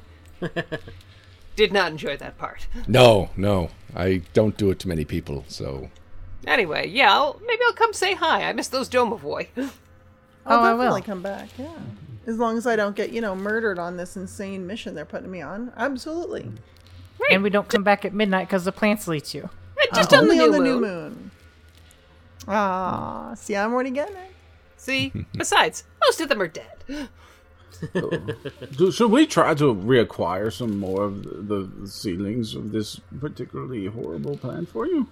did not enjoy that part. No, no. I don't do it to many people, so. Anyway, yeah, I'll, maybe I'll come say hi. I miss those Domovoy. I'll Oh, I will. come back. Yeah. As long as I don't get, you know, murdered on this insane mission they're putting me on. Absolutely. And we don't come back at midnight because the plants eat you. Just on the, new, on the new moon. Ah, see, I'm already getting it. See? Besides, most of them are dead. Do, should we try to reacquire some more of the, the seedlings of this particularly horrible plant for you?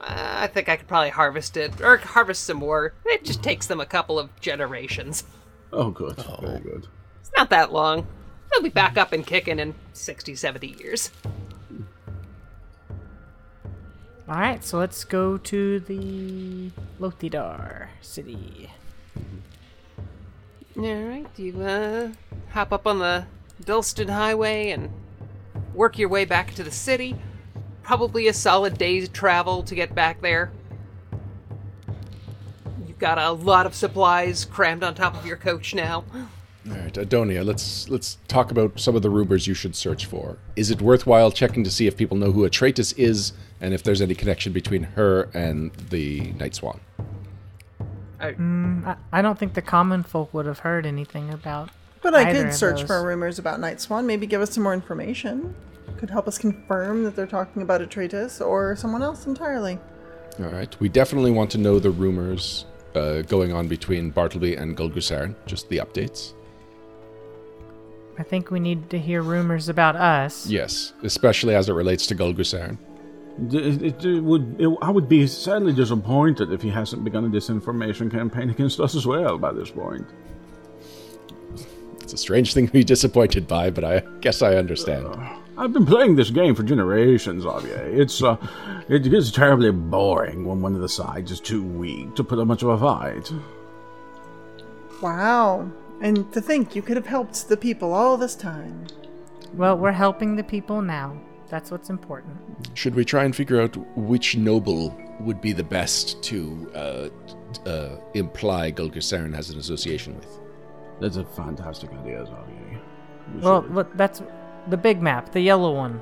Uh, I think I could probably harvest it, or harvest some more. It just takes them a couple of generations. Oh, good. Very good. It's not that long. They'll be back up and kicking in 60, 70 years. All right, so let's go to the Lothidar city. Alright, you uh, hop up on the Dulston Highway and work your way back to the city. Probably a solid day's travel to get back there. You've got a lot of supplies crammed on top of your coach now. All right, Idonia, let's let's talk about some of the rumors you should search for. Is it worthwhile checking to see if people know who Atretus is and if there's any connection between her and the Night Swan? I, I don't think the common folk would have heard anything about. But I either could search for rumors about Night Swan, maybe give us some more information. Could help us confirm that they're talking about Atreus or someone else entirely. All right, we definitely want to know the rumors uh, going on between Bartelby and Gul Gusairne, just the updates. I think we need to hear rumors about us. Yes, especially as it relates to Gul Gusairne. D- It, it would. It, I would be sadly disappointed if he hasn't begun a disinformation campaign against us as well by this point. It's a strange thing to be disappointed by, but I guess I understand. I've been playing this game for generations, Javier. It's uh, it gets terribly boring when one of the sides is too weak to put up much of a fight. Wow. And to think you could have helped the people all this time. Well, we're helping the people now. That's what's important. Should we try and figure out which noble would be the best to uh, uh, imply Gul Gusairne has an association with? That's a fantastic idea, Javier. We Well, should- look, that's the big map, the yellow one.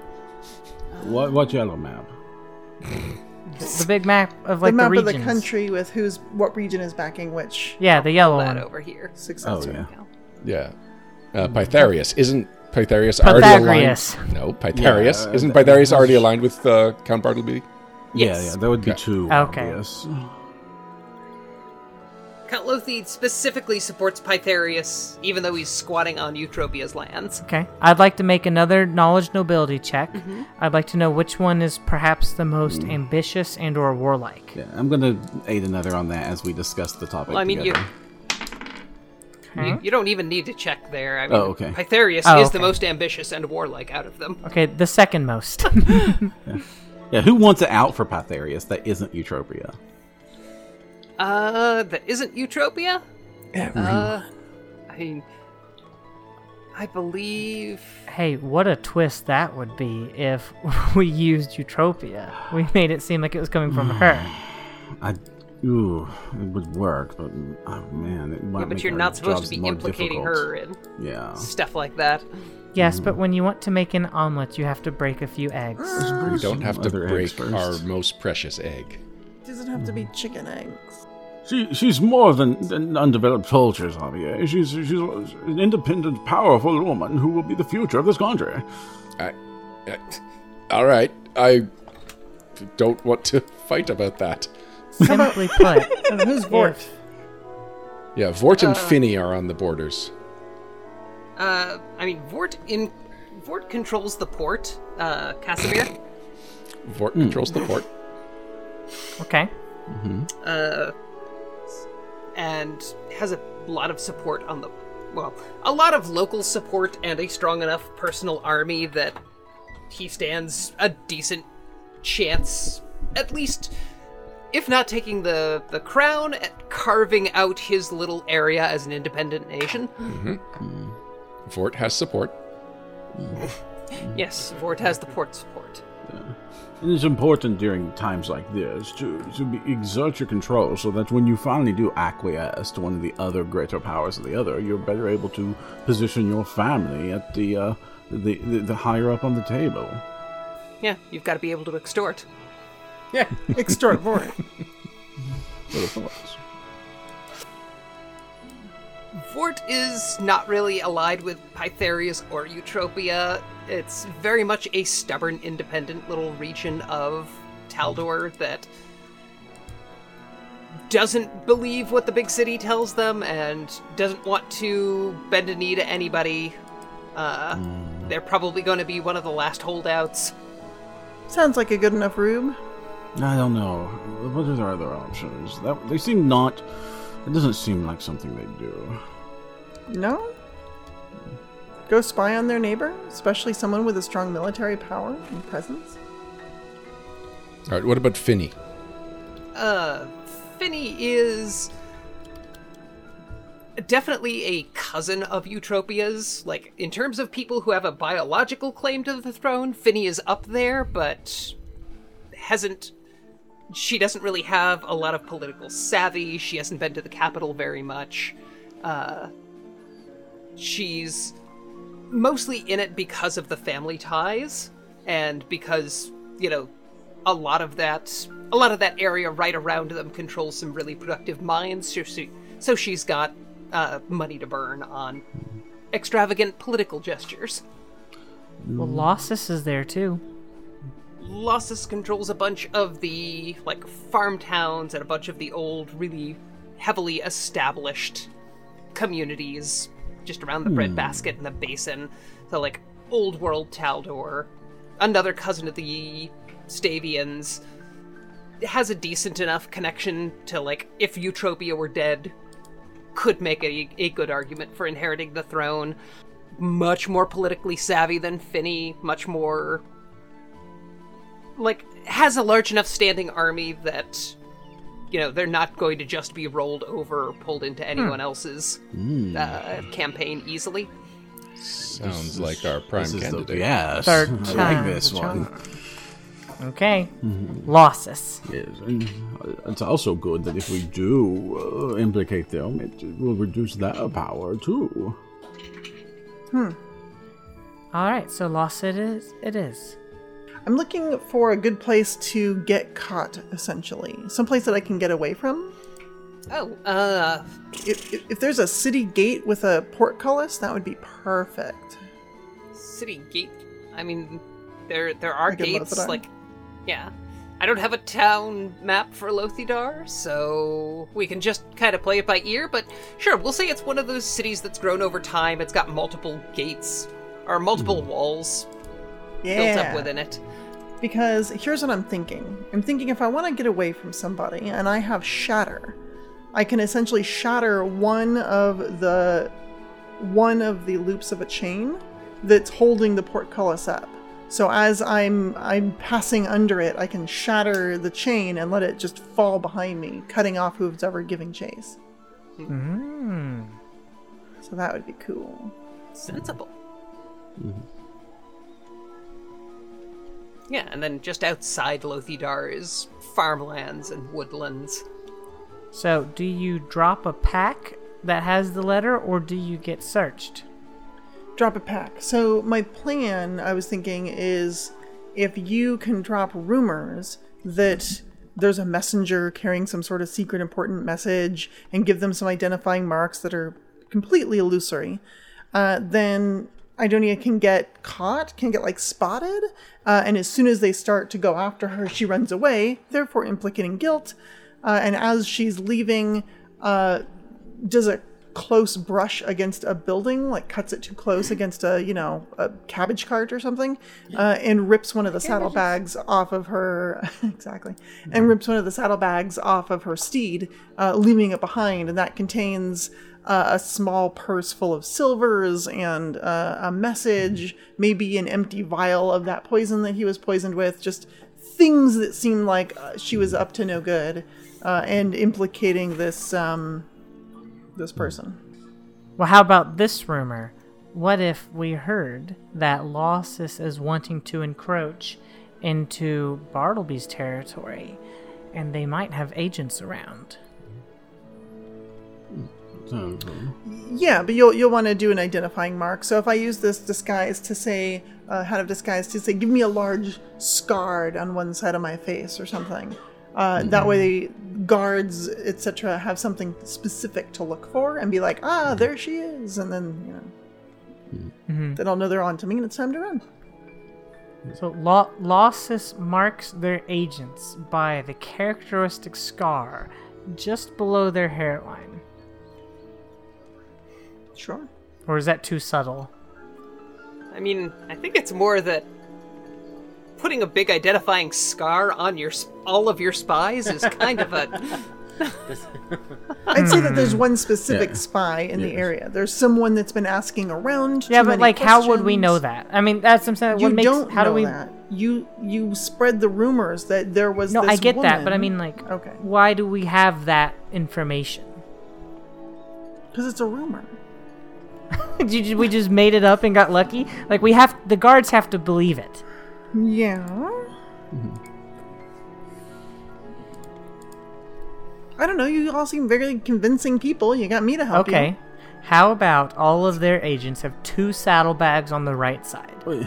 what what yellow map? The big map of like the map regions. of the country with who's what region is backing which Yeah, the yellow one. over here. successor. yeah. Yeah. Uh, Pythareus. Isn't Pythareus already aligned? No, Pythareus. Yeah, Isn't that- Pythareus already aligned with uh, Count Bartelby? Yes. Yeah, yeah, that would be Okay. too Okay. obvious. Count Lothid specifically supports Pythareus, even though he's squatting on Eutropia's lands. Okay. I'd like to make another knowledge nobility check. Mm-hmm. I'd like to know which one is perhaps the most ambitious and or warlike. Yeah, I'm gonna aid another on that as we discuss the topic. Well, I mean, you, together. you you don't even need to check there. I mean, Oh, okay. Pythareus Oh, is the most ambitious and warlike out of them. Okay, the second most. Yeah, who wants it out for Pythareus that isn't Eutropia? Uh, that isn't Eutropia? Everyone. Uh, I mean, I believe. hey, what a twist that would be if we used Eutropia. We made it seem like it was coming from her. I, ooh, it would work, but oh man, it might Yeah, but make you're not supposed to be implicating difficult. her in Yeah, stuff like that. Yes, but mm-hmm. when you want to make an omelet, you have to break a few eggs. we don't have to break our most precious egg. Doesn't have to be chicken eggs. She, she's more than, than undeveloped soldiers, Javier. She's, she's an independent, powerful woman who will be the future of this country. I, I, all right, I don't want to fight about that. Simply put, who's Vort? Yeah, Vort and Finney are on the borders. Uh, I mean, Vort in Vort controls the port. Uh, Casimir. Vort controls the port. okay. Mm-hmm. uh, and has a lot of support on the well, a lot of local support and a strong enough personal army that he stands a decent chance, at least, if not taking the the crown, carving out his little area as an independent nation. Vort has support. Yes, Vort has the port support. And it's important during times like this to, to be, exert your control so that when you finally do acquiesce to one of the other greater powers of the other, you're better able to position your family at the, uh, the, the, the higher up on the table. Yeah, you've got to be able to extort. Yeah, extort Vort. What are thoughts? Vort is not really allied with Pythareus or Eutropia. It's very much a stubborn, independent little region of Taldor that doesn't believe what the big city tells them and doesn't want to bend a knee to anybody. Uh, They're probably going to be one of the last holdouts. Sounds like a good enough rube. I don't know. What are their other options? That, they seem not. It doesn't seem like something they do. No? Go spy on their neighbor, especially someone with a strong military power and presence? All right, what about Finney? Uh, Finney is definitely a cousin of Eutropia's. Like, in terms of people who have a biological claim to the throne, Finney is up there, but hasn't. She doesn't really have a lot of political savvy. She hasn't been to the capital very much. Uh, she's mostly in it because of the family ties and because, you know, a lot of that a lot of that area right around them controls some really productive mines so, she, so she's got uh, money to burn on extravagant political gestures Well, Lossus is there too. Lossus controls a bunch of the like farm towns and a bunch of the old really heavily established communities just around the breadbasket hmm. and the basin so like old world taldor another cousin of the stavians has a decent enough connection to like if Eutropia were dead, could make a, a good argument for inheriting the throne. Much more politically savvy than Finney, much more like has a large enough standing army that you know they're not going to just be rolled over or pulled into anyone else's uh, campaign easily. Sounds like our prime This candidate. yes, Third I like time this the one. charm. Okay. Losses. Yes, and uh, it's also good that if we do uh, implicate them, it will reduce their power too. Hmm. All right, so loss it is. It is. I'm looking for a good place to get caught, essentially. Someplace that I can get away from. Oh, uh, If, if, if there's a city gate with a portcullis, that would be perfect. city gate. I mean, there there are Like gates like, yeah. I don't have a town map for Lothidar, so we can just kind of play it by ear. But sure, we'll say it's one of those cities that's grown over time. It's got multiple gates or multiple walls Yeah. built up within it. Because here's what I'm thinking. I'm thinking if I want to get away from somebody and I have shatter, I can essentially shatter one of the one of the loops of a chain that's holding the portcullis up. So as I'm I'm passing under it, I can shatter the chain and let it just fall behind me, cutting off who's ever giving chase. Mm. So that would be cool. Sensible. Yeah, and then just outside Lothidar is farmlands and woodlands. So, do you drop a pack that has the letter, or do you get searched? drop a pack. So my plan, I was thinking, is if you can drop rumors that there's a messenger carrying some sort of secret important message and give them some identifying marks that are completely illusory, uh, then Idonia can get caught, can get like spotted, uh, and as soon as they start to go after her, she runs away, therefore implicating guilt. Uh, and as she's leaving, uh, does a close brush against a building, like cuts it too close against a you know a cabbage cart or something, uh, and rips one of the saddlebags off of her exactly, and rips one of the saddlebags off of her steed, uh, leaving it behind, and that contains. Uh, a small purse full of silvers and uh, a message, maybe an empty vial of that poison that he was poisoned with, just things that seemed like uh, she was up to no good, uh, and implicating this um, this person. Well, how about this rumor? What if we heard that Lossus is wanting to encroach into Bartelby's territory, and they might have agents around? So, Yeah, but you'll you'll want to do an identifying mark. So if I use this disguise to say uh, hat of disguise to say, give me a large scar on one side of my face or something. Uh, That way, the guards etc. have something specific to look for and be like, ah, there she is, and then you know, then I'll know they're on to me and it's time to run. So Lo- Lossus marks their agents by the characteristic scar just below their hairline. Sure. Or is that too subtle? I mean, I think it's more that putting a big identifying scar on your all of your spies is kind of a I'd say that there's hmm. one specific Yeah. spy in the area. There's someone that's been asking around. Yeah, too but many like, how would we know that? I mean, that's what I'm saying. You what makes, don't how know do we? that. You you spread the rumors that there was. No, this I get that, but I mean, like, Okay. why do we have that information? because it's a rumor. Did you- we just made it up and got lucky. Like we have, the guards have to believe it. Yeah. Mm-hmm. I don't know. You all seem very convincing people. You got me to help you. Okay. How about all of their agents have two saddlebags on the right side? we,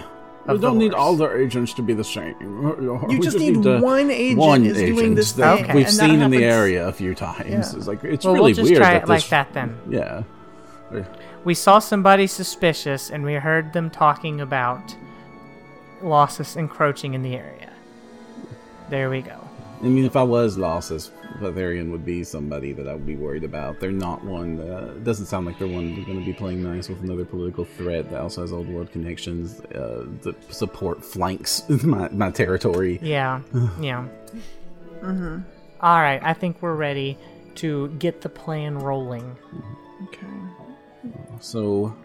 we don't need all their agents to be the same. You We just need to- one agent one is doing this thing, Okay. we've and seen in the area a few times. Yeah. It's like it's Well, really we'll just weird try that it like that then. Yeah. We saw somebody suspicious, and we heard them talking about Lossus encroaching in the area. There we go. I mean, if I was Lossus, Valerian would be somebody that I would be worried about. They're not one. That, it doesn't sound like they're one who's going to be playing nice with another political threat that also has old world connections. Uh, the support flanks my, my territory. Yeah, yeah. mm-hmm. All right, I think we're ready to get the plan rolling. Okay. So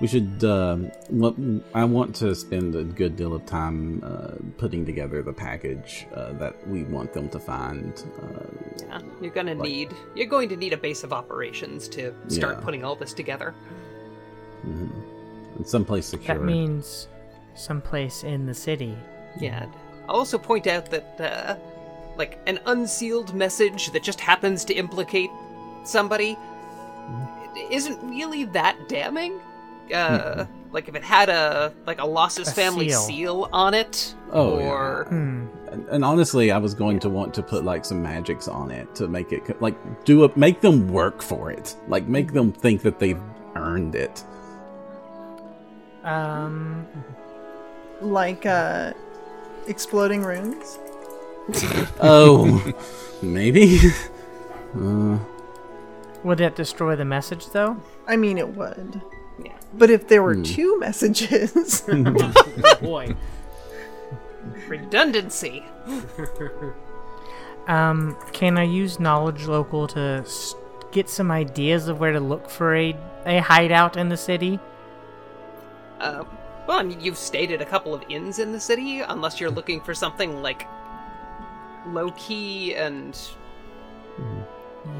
we should. Um, what I want to spend a good deal of time uh, putting together the package uh, that we want them to find. Uh, yeah, you're gonna need you're going to need a base of operations to start Yeah. putting all this together. in someplace secure. That means someplace in the city. Yeah. I'll also point out that uh, like an unsealed message that just happens to implicate somebody it isn't really that damning. Uh, like if it had a like a Lossus A family seal. seal. on it, Oh, yeah. or Hmm. And, and honestly, I was going to want to put like some magics on it to make it like do it, make them work for it, like make them think that they've earned it. Um, Like uh, exploding runes? Oh, maybe. Would that destroy the message though? I mean, it would. Yeah. But if there were two messages, Boy. Redundancy. Um, can I use knowledge local to get some ideas of where to look for a a hideout in the city? Uh, well, I mean, you've stayed at a couple of inns in the city, unless you're looking for something like low key and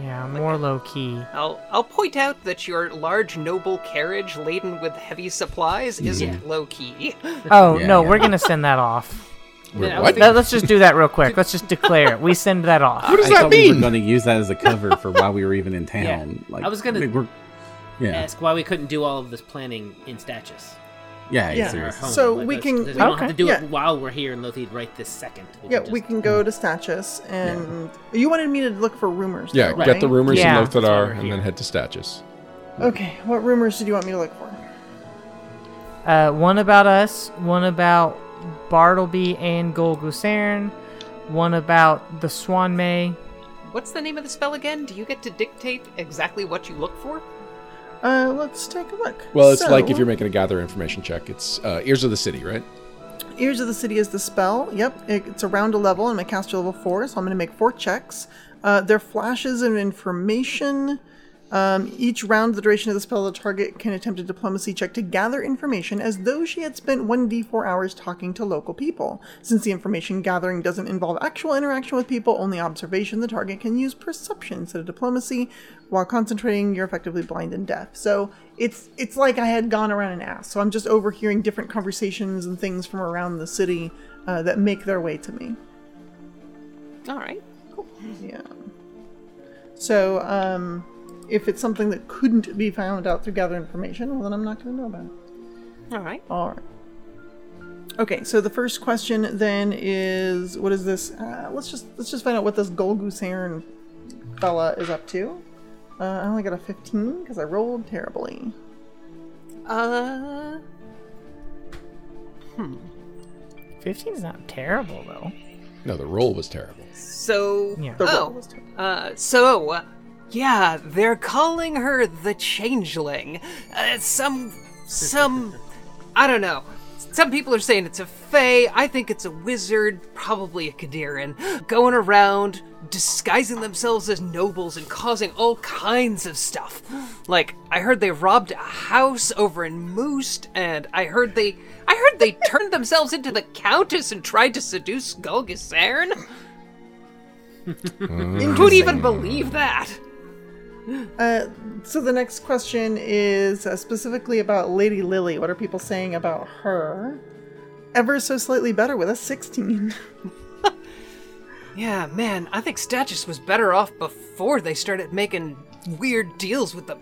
Yeah, more low key. I'll I'll point out that your large noble carriage laden with heavy supplies isn't low key. Oh Yeah, no, yeah. we're gonna send that off. We're Yeah, I was what? thinking- Let- Let's just do that real quick. Let's just declare it. We send that off. What does I that thought we were mean? going to use that as a cover for why we were even in town. Like I was gonna we were, yeah, Ask why we couldn't do all of this planning in Statues. Yeah, Yeah. Our seriously. So Like, we can- We don't have Okay. to do Yeah. it while we're here in Lotheed right this second. yeah, can we can go to Stachys, and you wanted me to look for rumors. Yeah, though, get the rumors Yeah. in That's why Lothar and here. then head to Statues. Okay, what rumors did you want me to look for? Uh, one about us, one about Bartelby and Gul Gusairne, one about the Swanmay. What's the name of the spell again? Do you get to dictate exactly what you look for? Uh, let's take a look. Well, it's like if you're making a gather information check. It's uh, Ears of the City, right? Ears of the City is the spell. Yep, it- it's around a level. and my caster level four, so I'm going to make four checks. Uh, they're flashes of information. Um, each round, the duration of the spell, the target can attempt a diplomacy check to gather information as though she had spent 1d4 hours talking to local people. Since the information gathering doesn't involve actual interaction with people, only observation, the target can use perception instead of diplomacy. While concentrating, you're effectively blind and deaf. So it's it's like I had gone around and asked. So I'm just overhearing different conversations and things from around the city uh, that make their way to me. All right. Cool. Yeah. So, um, if it's something that couldn't be found out through gather information, well, then I'm not going to know about it. All right. All right. Okay, so the first question then is, what is this? Uh, let's just let's just find out what this Gul Gusairne fella is up to. Uh, I only got a 15 because I rolled terribly. Uh, Hmm. 15 is not terrible though. No, the roll was terrible. so Yeah. The roll oh, was terrible. uh, so uh, yeah, they're calling her the Changeling. Uh, some, some, I don't know. Some people are saying it's a Fae. I think it's a wizard, probably a Qadiran, going around disguising themselves as nobles and causing all kinds of stuff. Like, I heard they robbed a house over in Moost, and I heard they, I heard they turned themselves into the Countess and tried to seduce Gul Gusairne. Who'd even believe that? Uh, so the next question is uh, specifically about Lady Lily. What are people saying about her? Ever so slightly better with a 16. Yeah, man, I think Stachys was better off before they started making weird deals with the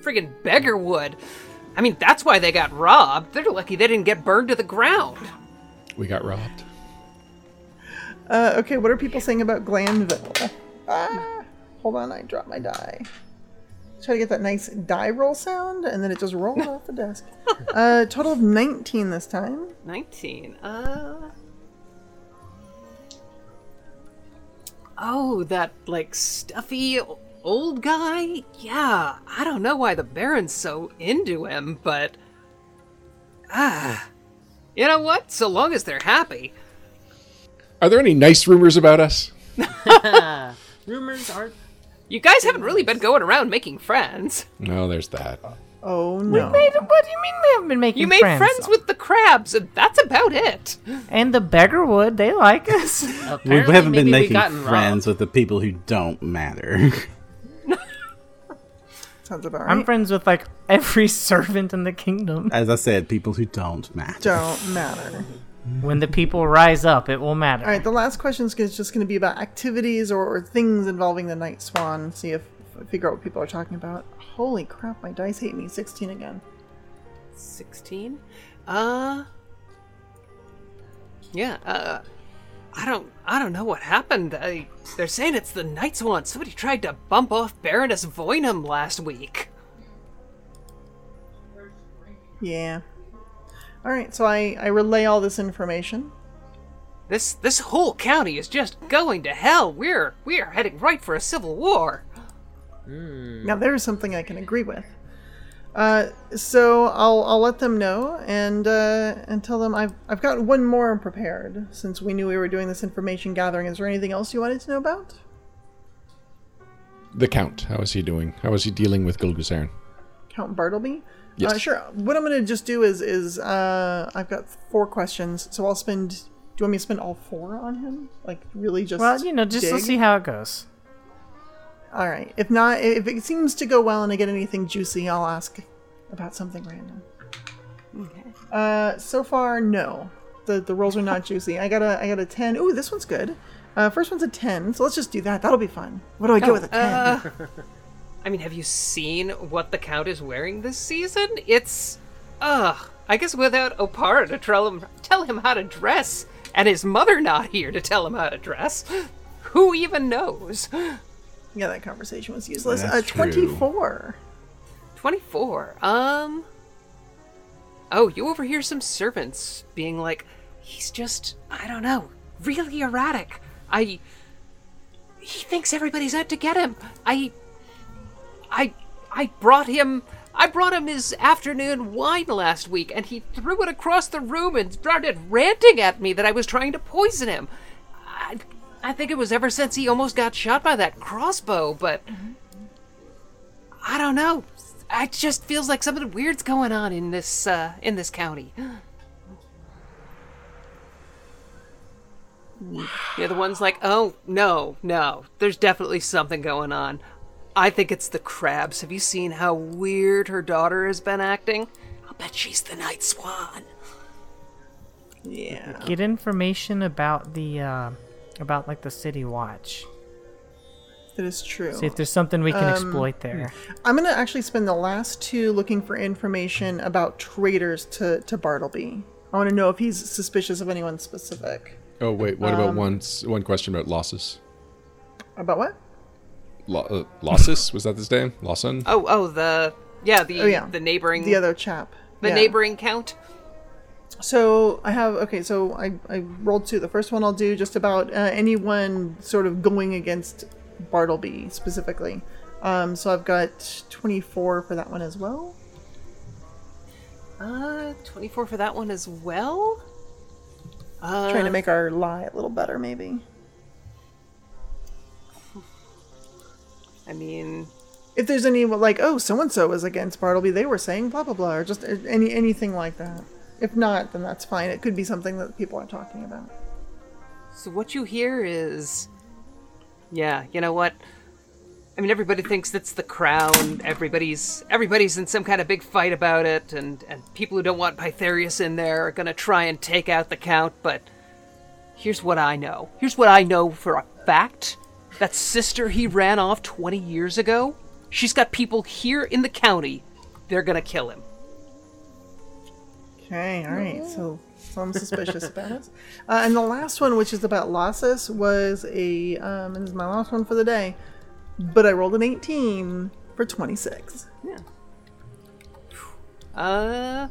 friggin' beggarwood. I mean, that's why they got robbed. They're lucky they didn't get burned to the ground. We got robbed. Uh, okay, what are people saying about Glanville? Ah, hold on, I dropped my die. Try to get that nice die roll sound, and then it just rolled off the desk. Uh, total of 19 this time. 19. Uh. Oh, that, like, stuffy old guy? Yeah, I don't know why the Baron's so into him, but. Ah. You know what? So long as they're happy. Are there any nice rumors about us? Rumors are. You guys haven't really been going around making friends. No, there's that. Oh no. We made- what do you mean we haven't been making friends? You made friends, with the crabs, and that's about it. And the Beggarwood, they like us. We Apparently, haven't been maybe we making gotten friends robbed. with the people who don't matter. Sounds about right. I'm friends with like every servant in the kingdom. As I said, people who don't matter. Don't matter. When the people rise up, it will matter. All right, the last question is just going to be about activities or, or things involving the Night Swan. See if figure out what people are talking about. Holy crap, my dice hate me. 16 again. 16? Uh. Yeah, uh. I don't, I don't know what happened. I, they're saying it's the Night Swan. Somebody tried to bump off Baroness Voynam last week. Yeah. All right, so I, I relay all this information. This this whole county is just going to hell. We're we're heading right for a civil war. Now there's something I can agree with. Uh, so I'll I'll let them know and uh, and tell them I've I've got one more prepared since we knew we were doing this information gathering. Is there anything else you wanted to know about? The Count, how is he doing? How is he dealing with Gul Gusairne? Count Bartelby? Yes. Uh, sure. What I'm gonna just do is is uh, I've got four questions, so I'll spend. Do you want me to spend all four on him? Like really just? Well, you know, just dig? let's see how it goes. All right. If not, if it seems to go well and I get anything juicy, I'll ask about something random. Okay. Uh, so far, no. The the rolls are not juicy. I got a I got a ten. Ooh, this one's good. Uh, first one's a ten, so let's just do that. That'll be fun. What do I get with a ten? I mean, have you seen what the count is wearing this season? It's, ugh. I guess without Opara to tell him tell him how to dress, and his mother not here to tell him how to dress, who even knows? yeah, that conversation was useless. That's uh, true. twenty-four. 24. Um. Oh, you overhear some servants being like, he's just, I don't know, really erratic. I. He thinks everybody's out to get him. I. I. I brought him. I brought him his afternoon wine last week, and he threw it across the room and started ranting at me that I was trying to poison him. I, I think it was ever since he almost got shot by that crossbow, but I don't know. It just feels like something weird's going on in this uh, in this county. You're the ones like, oh no, no. There's definitely something going on. I think it's the crabs. Have you seen how weird her daughter has been acting? I'll bet she's the night swan. Yeah. Get information about the uh, about like the city watch. That is true. See if there's something we can Um, exploit there. I'm gonna actually spend the last two looking for information about traitors to to Bartelby. I want to know if he's suspicious of anyone specific. Oh wait, what Um, about one one question about losses? About what? Lo- uh, losses was that his name? Lawson? Oh, oh, the yeah, the Oh yeah, the neighboring the other chap. the Yeah. neighboring count. So I have okay. So I I rolled two. The first one I'll do just about uh, anyone sort of going against Bartelby specifically. Um, so I've got 24 for that one as well. Uh, 24 for that one as well. Uh, Trying to make our lie a little better, maybe. I mean, If there's any like, oh, so and so was against Bartelby, they were saying blah blah blah, or just uh, any anything like that. If not, then that's fine. It could be something that people are talking about. so what you hear is, yeah, you know what? I mean, everybody thinks that's the crown. Everybody's everybody's in some kind of big fight about it, and and people who don't want Pythareus in there are gonna try and take out the count. But here's what I know. Here's what I know for a fact. That sister he ran off 20 years ago, she's got people here in the county. They're gonna kill him. Okay, all right. So, so I'm suspicious about it. Uh, and the last one, which is about Lossus, was a um, and this is my last one for the day. But I rolled an 18 for 26. Yeah. Uh,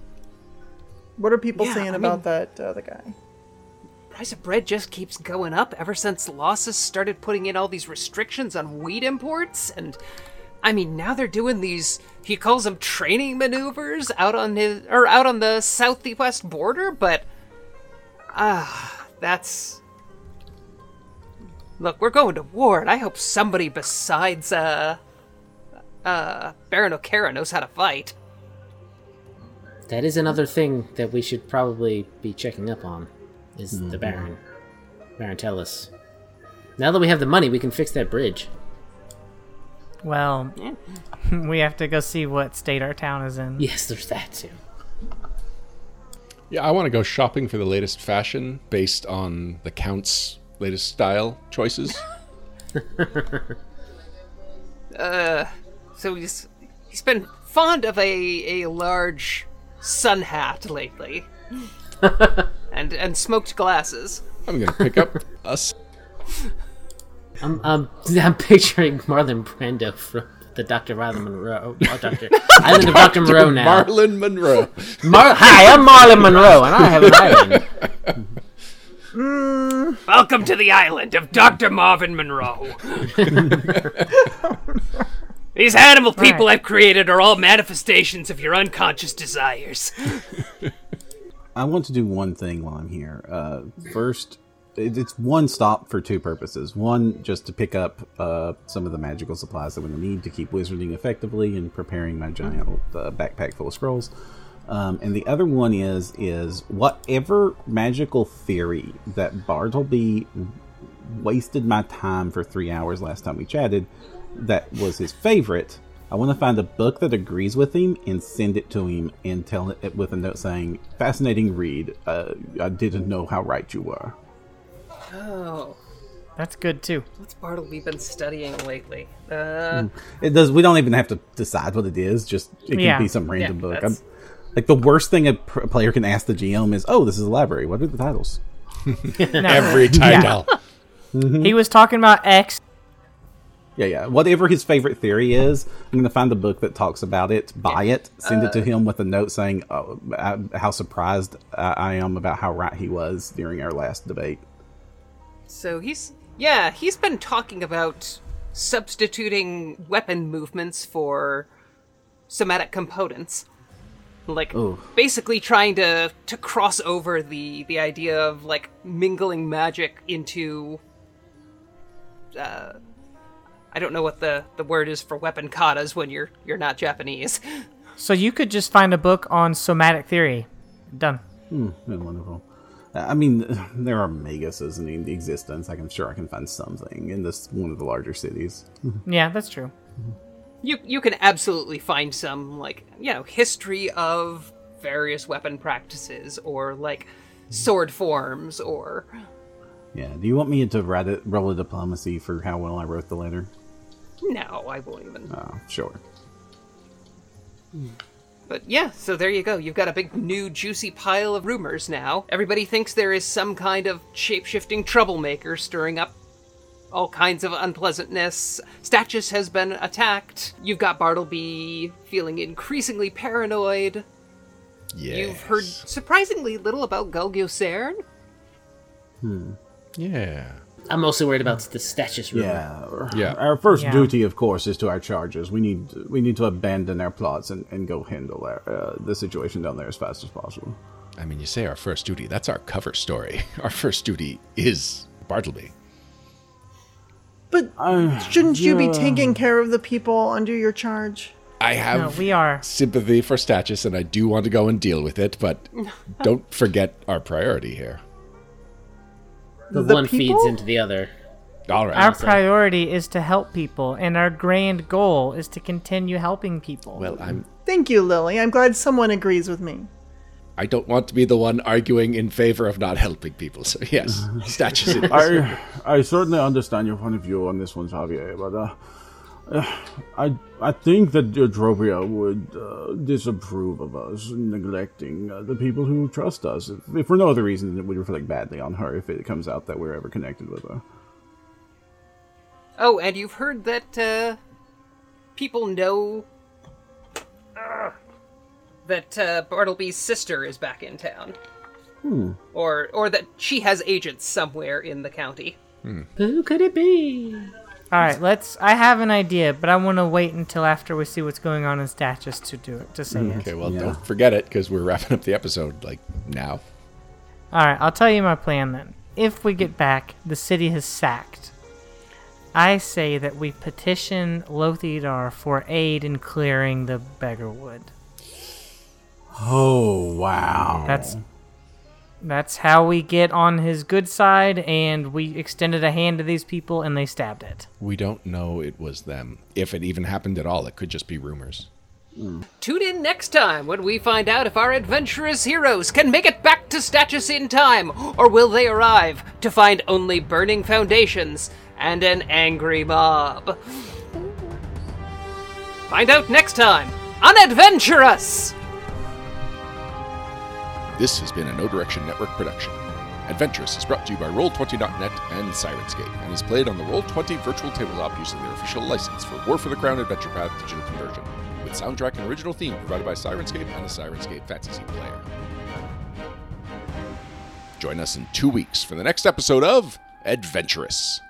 What are people Yeah, saying I about that other guy? Price of bread just keeps going up ever since Losses started putting in all these restrictions on wheat imports and I mean now they're doing these he calls them training maneuvers out on his or out on the southwest border but ah that's Look, we're going to war and I hope somebody besides uh uh Baron O'Cara knows how to fight. That is another thing that we should probably be checking up on. Is Mm-hmm. the Baron? Baron, tell us. Now that we have the money, we can fix that bridge. Well, we have to go see what state our town is in. Yes, there's that too. Yeah, I want to go shopping for the latest fashion based on the Count's latest style choices. Uh, so he's he's been fond of a a large sun hat lately, and and smoked glasses. I'm gonna pick up us. I'm, I'm, I'm picturing Marlon Brando from the Dr. Marlon Monroe. Oh, Dr. Island of Dr. Moreau now. Marlon Monroe. Mar- Hi, I'm Marlon Monroe, and I have an island. Welcome to the island of Dr. Marvin Monroe. These animal people Right. I've created are all manifestations of your unconscious desires. I want to do one thing while I'm here. Uh, first, it's one stop for two purposes. One, just to pick up uh, some of the magical supplies that we need to keep wizarding effectively and preparing my giant uh, backpack full of scrolls. Um, and the other one is is whatever magical theory that Bartelby wasted my time for three hours last time we chatted. That was his favorite. I want to find a book that agrees with him and send it to him and tell it with a note saying, "Fascinating read. Uh, I didn't know how right you were." Oh, That's good too. what's Bartleby been studying lately? Uh, It does. We don't even have to decide what it is. Just it can Yeah. be some random Yeah, book. that's- I'm, like the worst thing a pr- player can ask the GM is, "Oh, this is a library. What are the titles?" Every title. He was talking about X. Yeah, yeah. Whatever his favorite theory is, I'm going to find the book that talks about it, buy it, send it to him with a note saying oh, uh, how surprised I I am about how right he was during our last debate. so he's yeah, he's been talking about substituting weapon movements for somatic components. Like Ooh. basically trying to to cross over the the idea of like mingling magic into uh I don't know what the the word is for weapon katas when you're you're not Japanese. So you could just find a book on somatic theory. Done. Hmm, yeah, wonderful. I mean, there are megases in existence. I'm sure I can find something in this one of the larger cities. Yeah, that's true. you you can absolutely find some like you know history of various weapon practices or like sword forms or Yeah. Do you want me to write it, roll a diplomacy for how well I wrote the letter? No i won't even Oh, sure. but yeah so there you go you've got a big new juicy pile of rumors now everybody thinks there is some kind of shape-shifting troublemaker stirring up all kinds of unpleasantness. Stachys has been attacked. You've got Bartelby feeling increasingly paranoid. Yes. You've heard surprisingly little about Gulgio hmm. Yeah. I'm mostly worried about the statues rumor. Yeah. Yeah. Our first Yeah. duty, of course, is to our charges. We need we need to abandon our plots and, and go handle our, uh, the situation down there as fast as possible. I mean, you say our first duty. That's our cover story. Our first duty is Bartelby. But I, shouldn't you be taking care of the people under your charge? I have No, we are. sympathy for Stachys, and I do want to go and deal with it, but don't forget our priority here. The, The one feeds into the other. All right. Our so- priority is to help people, and our grand goal is to continue helping people. well, I'm. Thank you, Lily. I'm glad someone agrees with me. I don't want to be the one arguing in favor of not helping people. So yes, Stachys. it is. I I certainly understand your point of view on this one, Xavier, but uh, I I think that Eutropia would uh, disapprove of us neglecting uh, the people who trust us. If, if for no other reason than it would reflect badly on her if it comes out that we're ever connected with her. Oh, and you've heard that uh, people know Ugh. that uh, Bartelby's sister is back in town, or or that she has agents somewhere in the county. Who could it be? All right, let's. I have an idea, but I want to wait until after we see what's going on in Stachys to do it to say mm, it. Okay, well, Yeah. don't forget it because we're wrapping up the episode like now. All right, I'll tell you my plan then. If we get back, the city has sacked. I say that we petition Lothidar for aid in clearing the Beggarwood. Oh wow! That's that's how we get on his good side, and we extended a hand to these people, and they stabbed it. We don't know it was them. If it even happened at all, it could just be rumors. Tune in next time when we find out if our adventurous heroes can make it back to Stachys in time, or will they arrive to find only burning foundations and an angry mob. Find out next time on Adventurous! This has been a Know Direction Network production. Adventurous is brought to you by Roll20.net and Syrinscape, and is played on the Roll20 virtual tabletop using their official license for War for the Crown Adventure Path digital conversion, with soundtrack and original theme provided by Syrinscape and the Syrinscape Fantasy Player. Join us in two weeks for the next episode of Adventurous.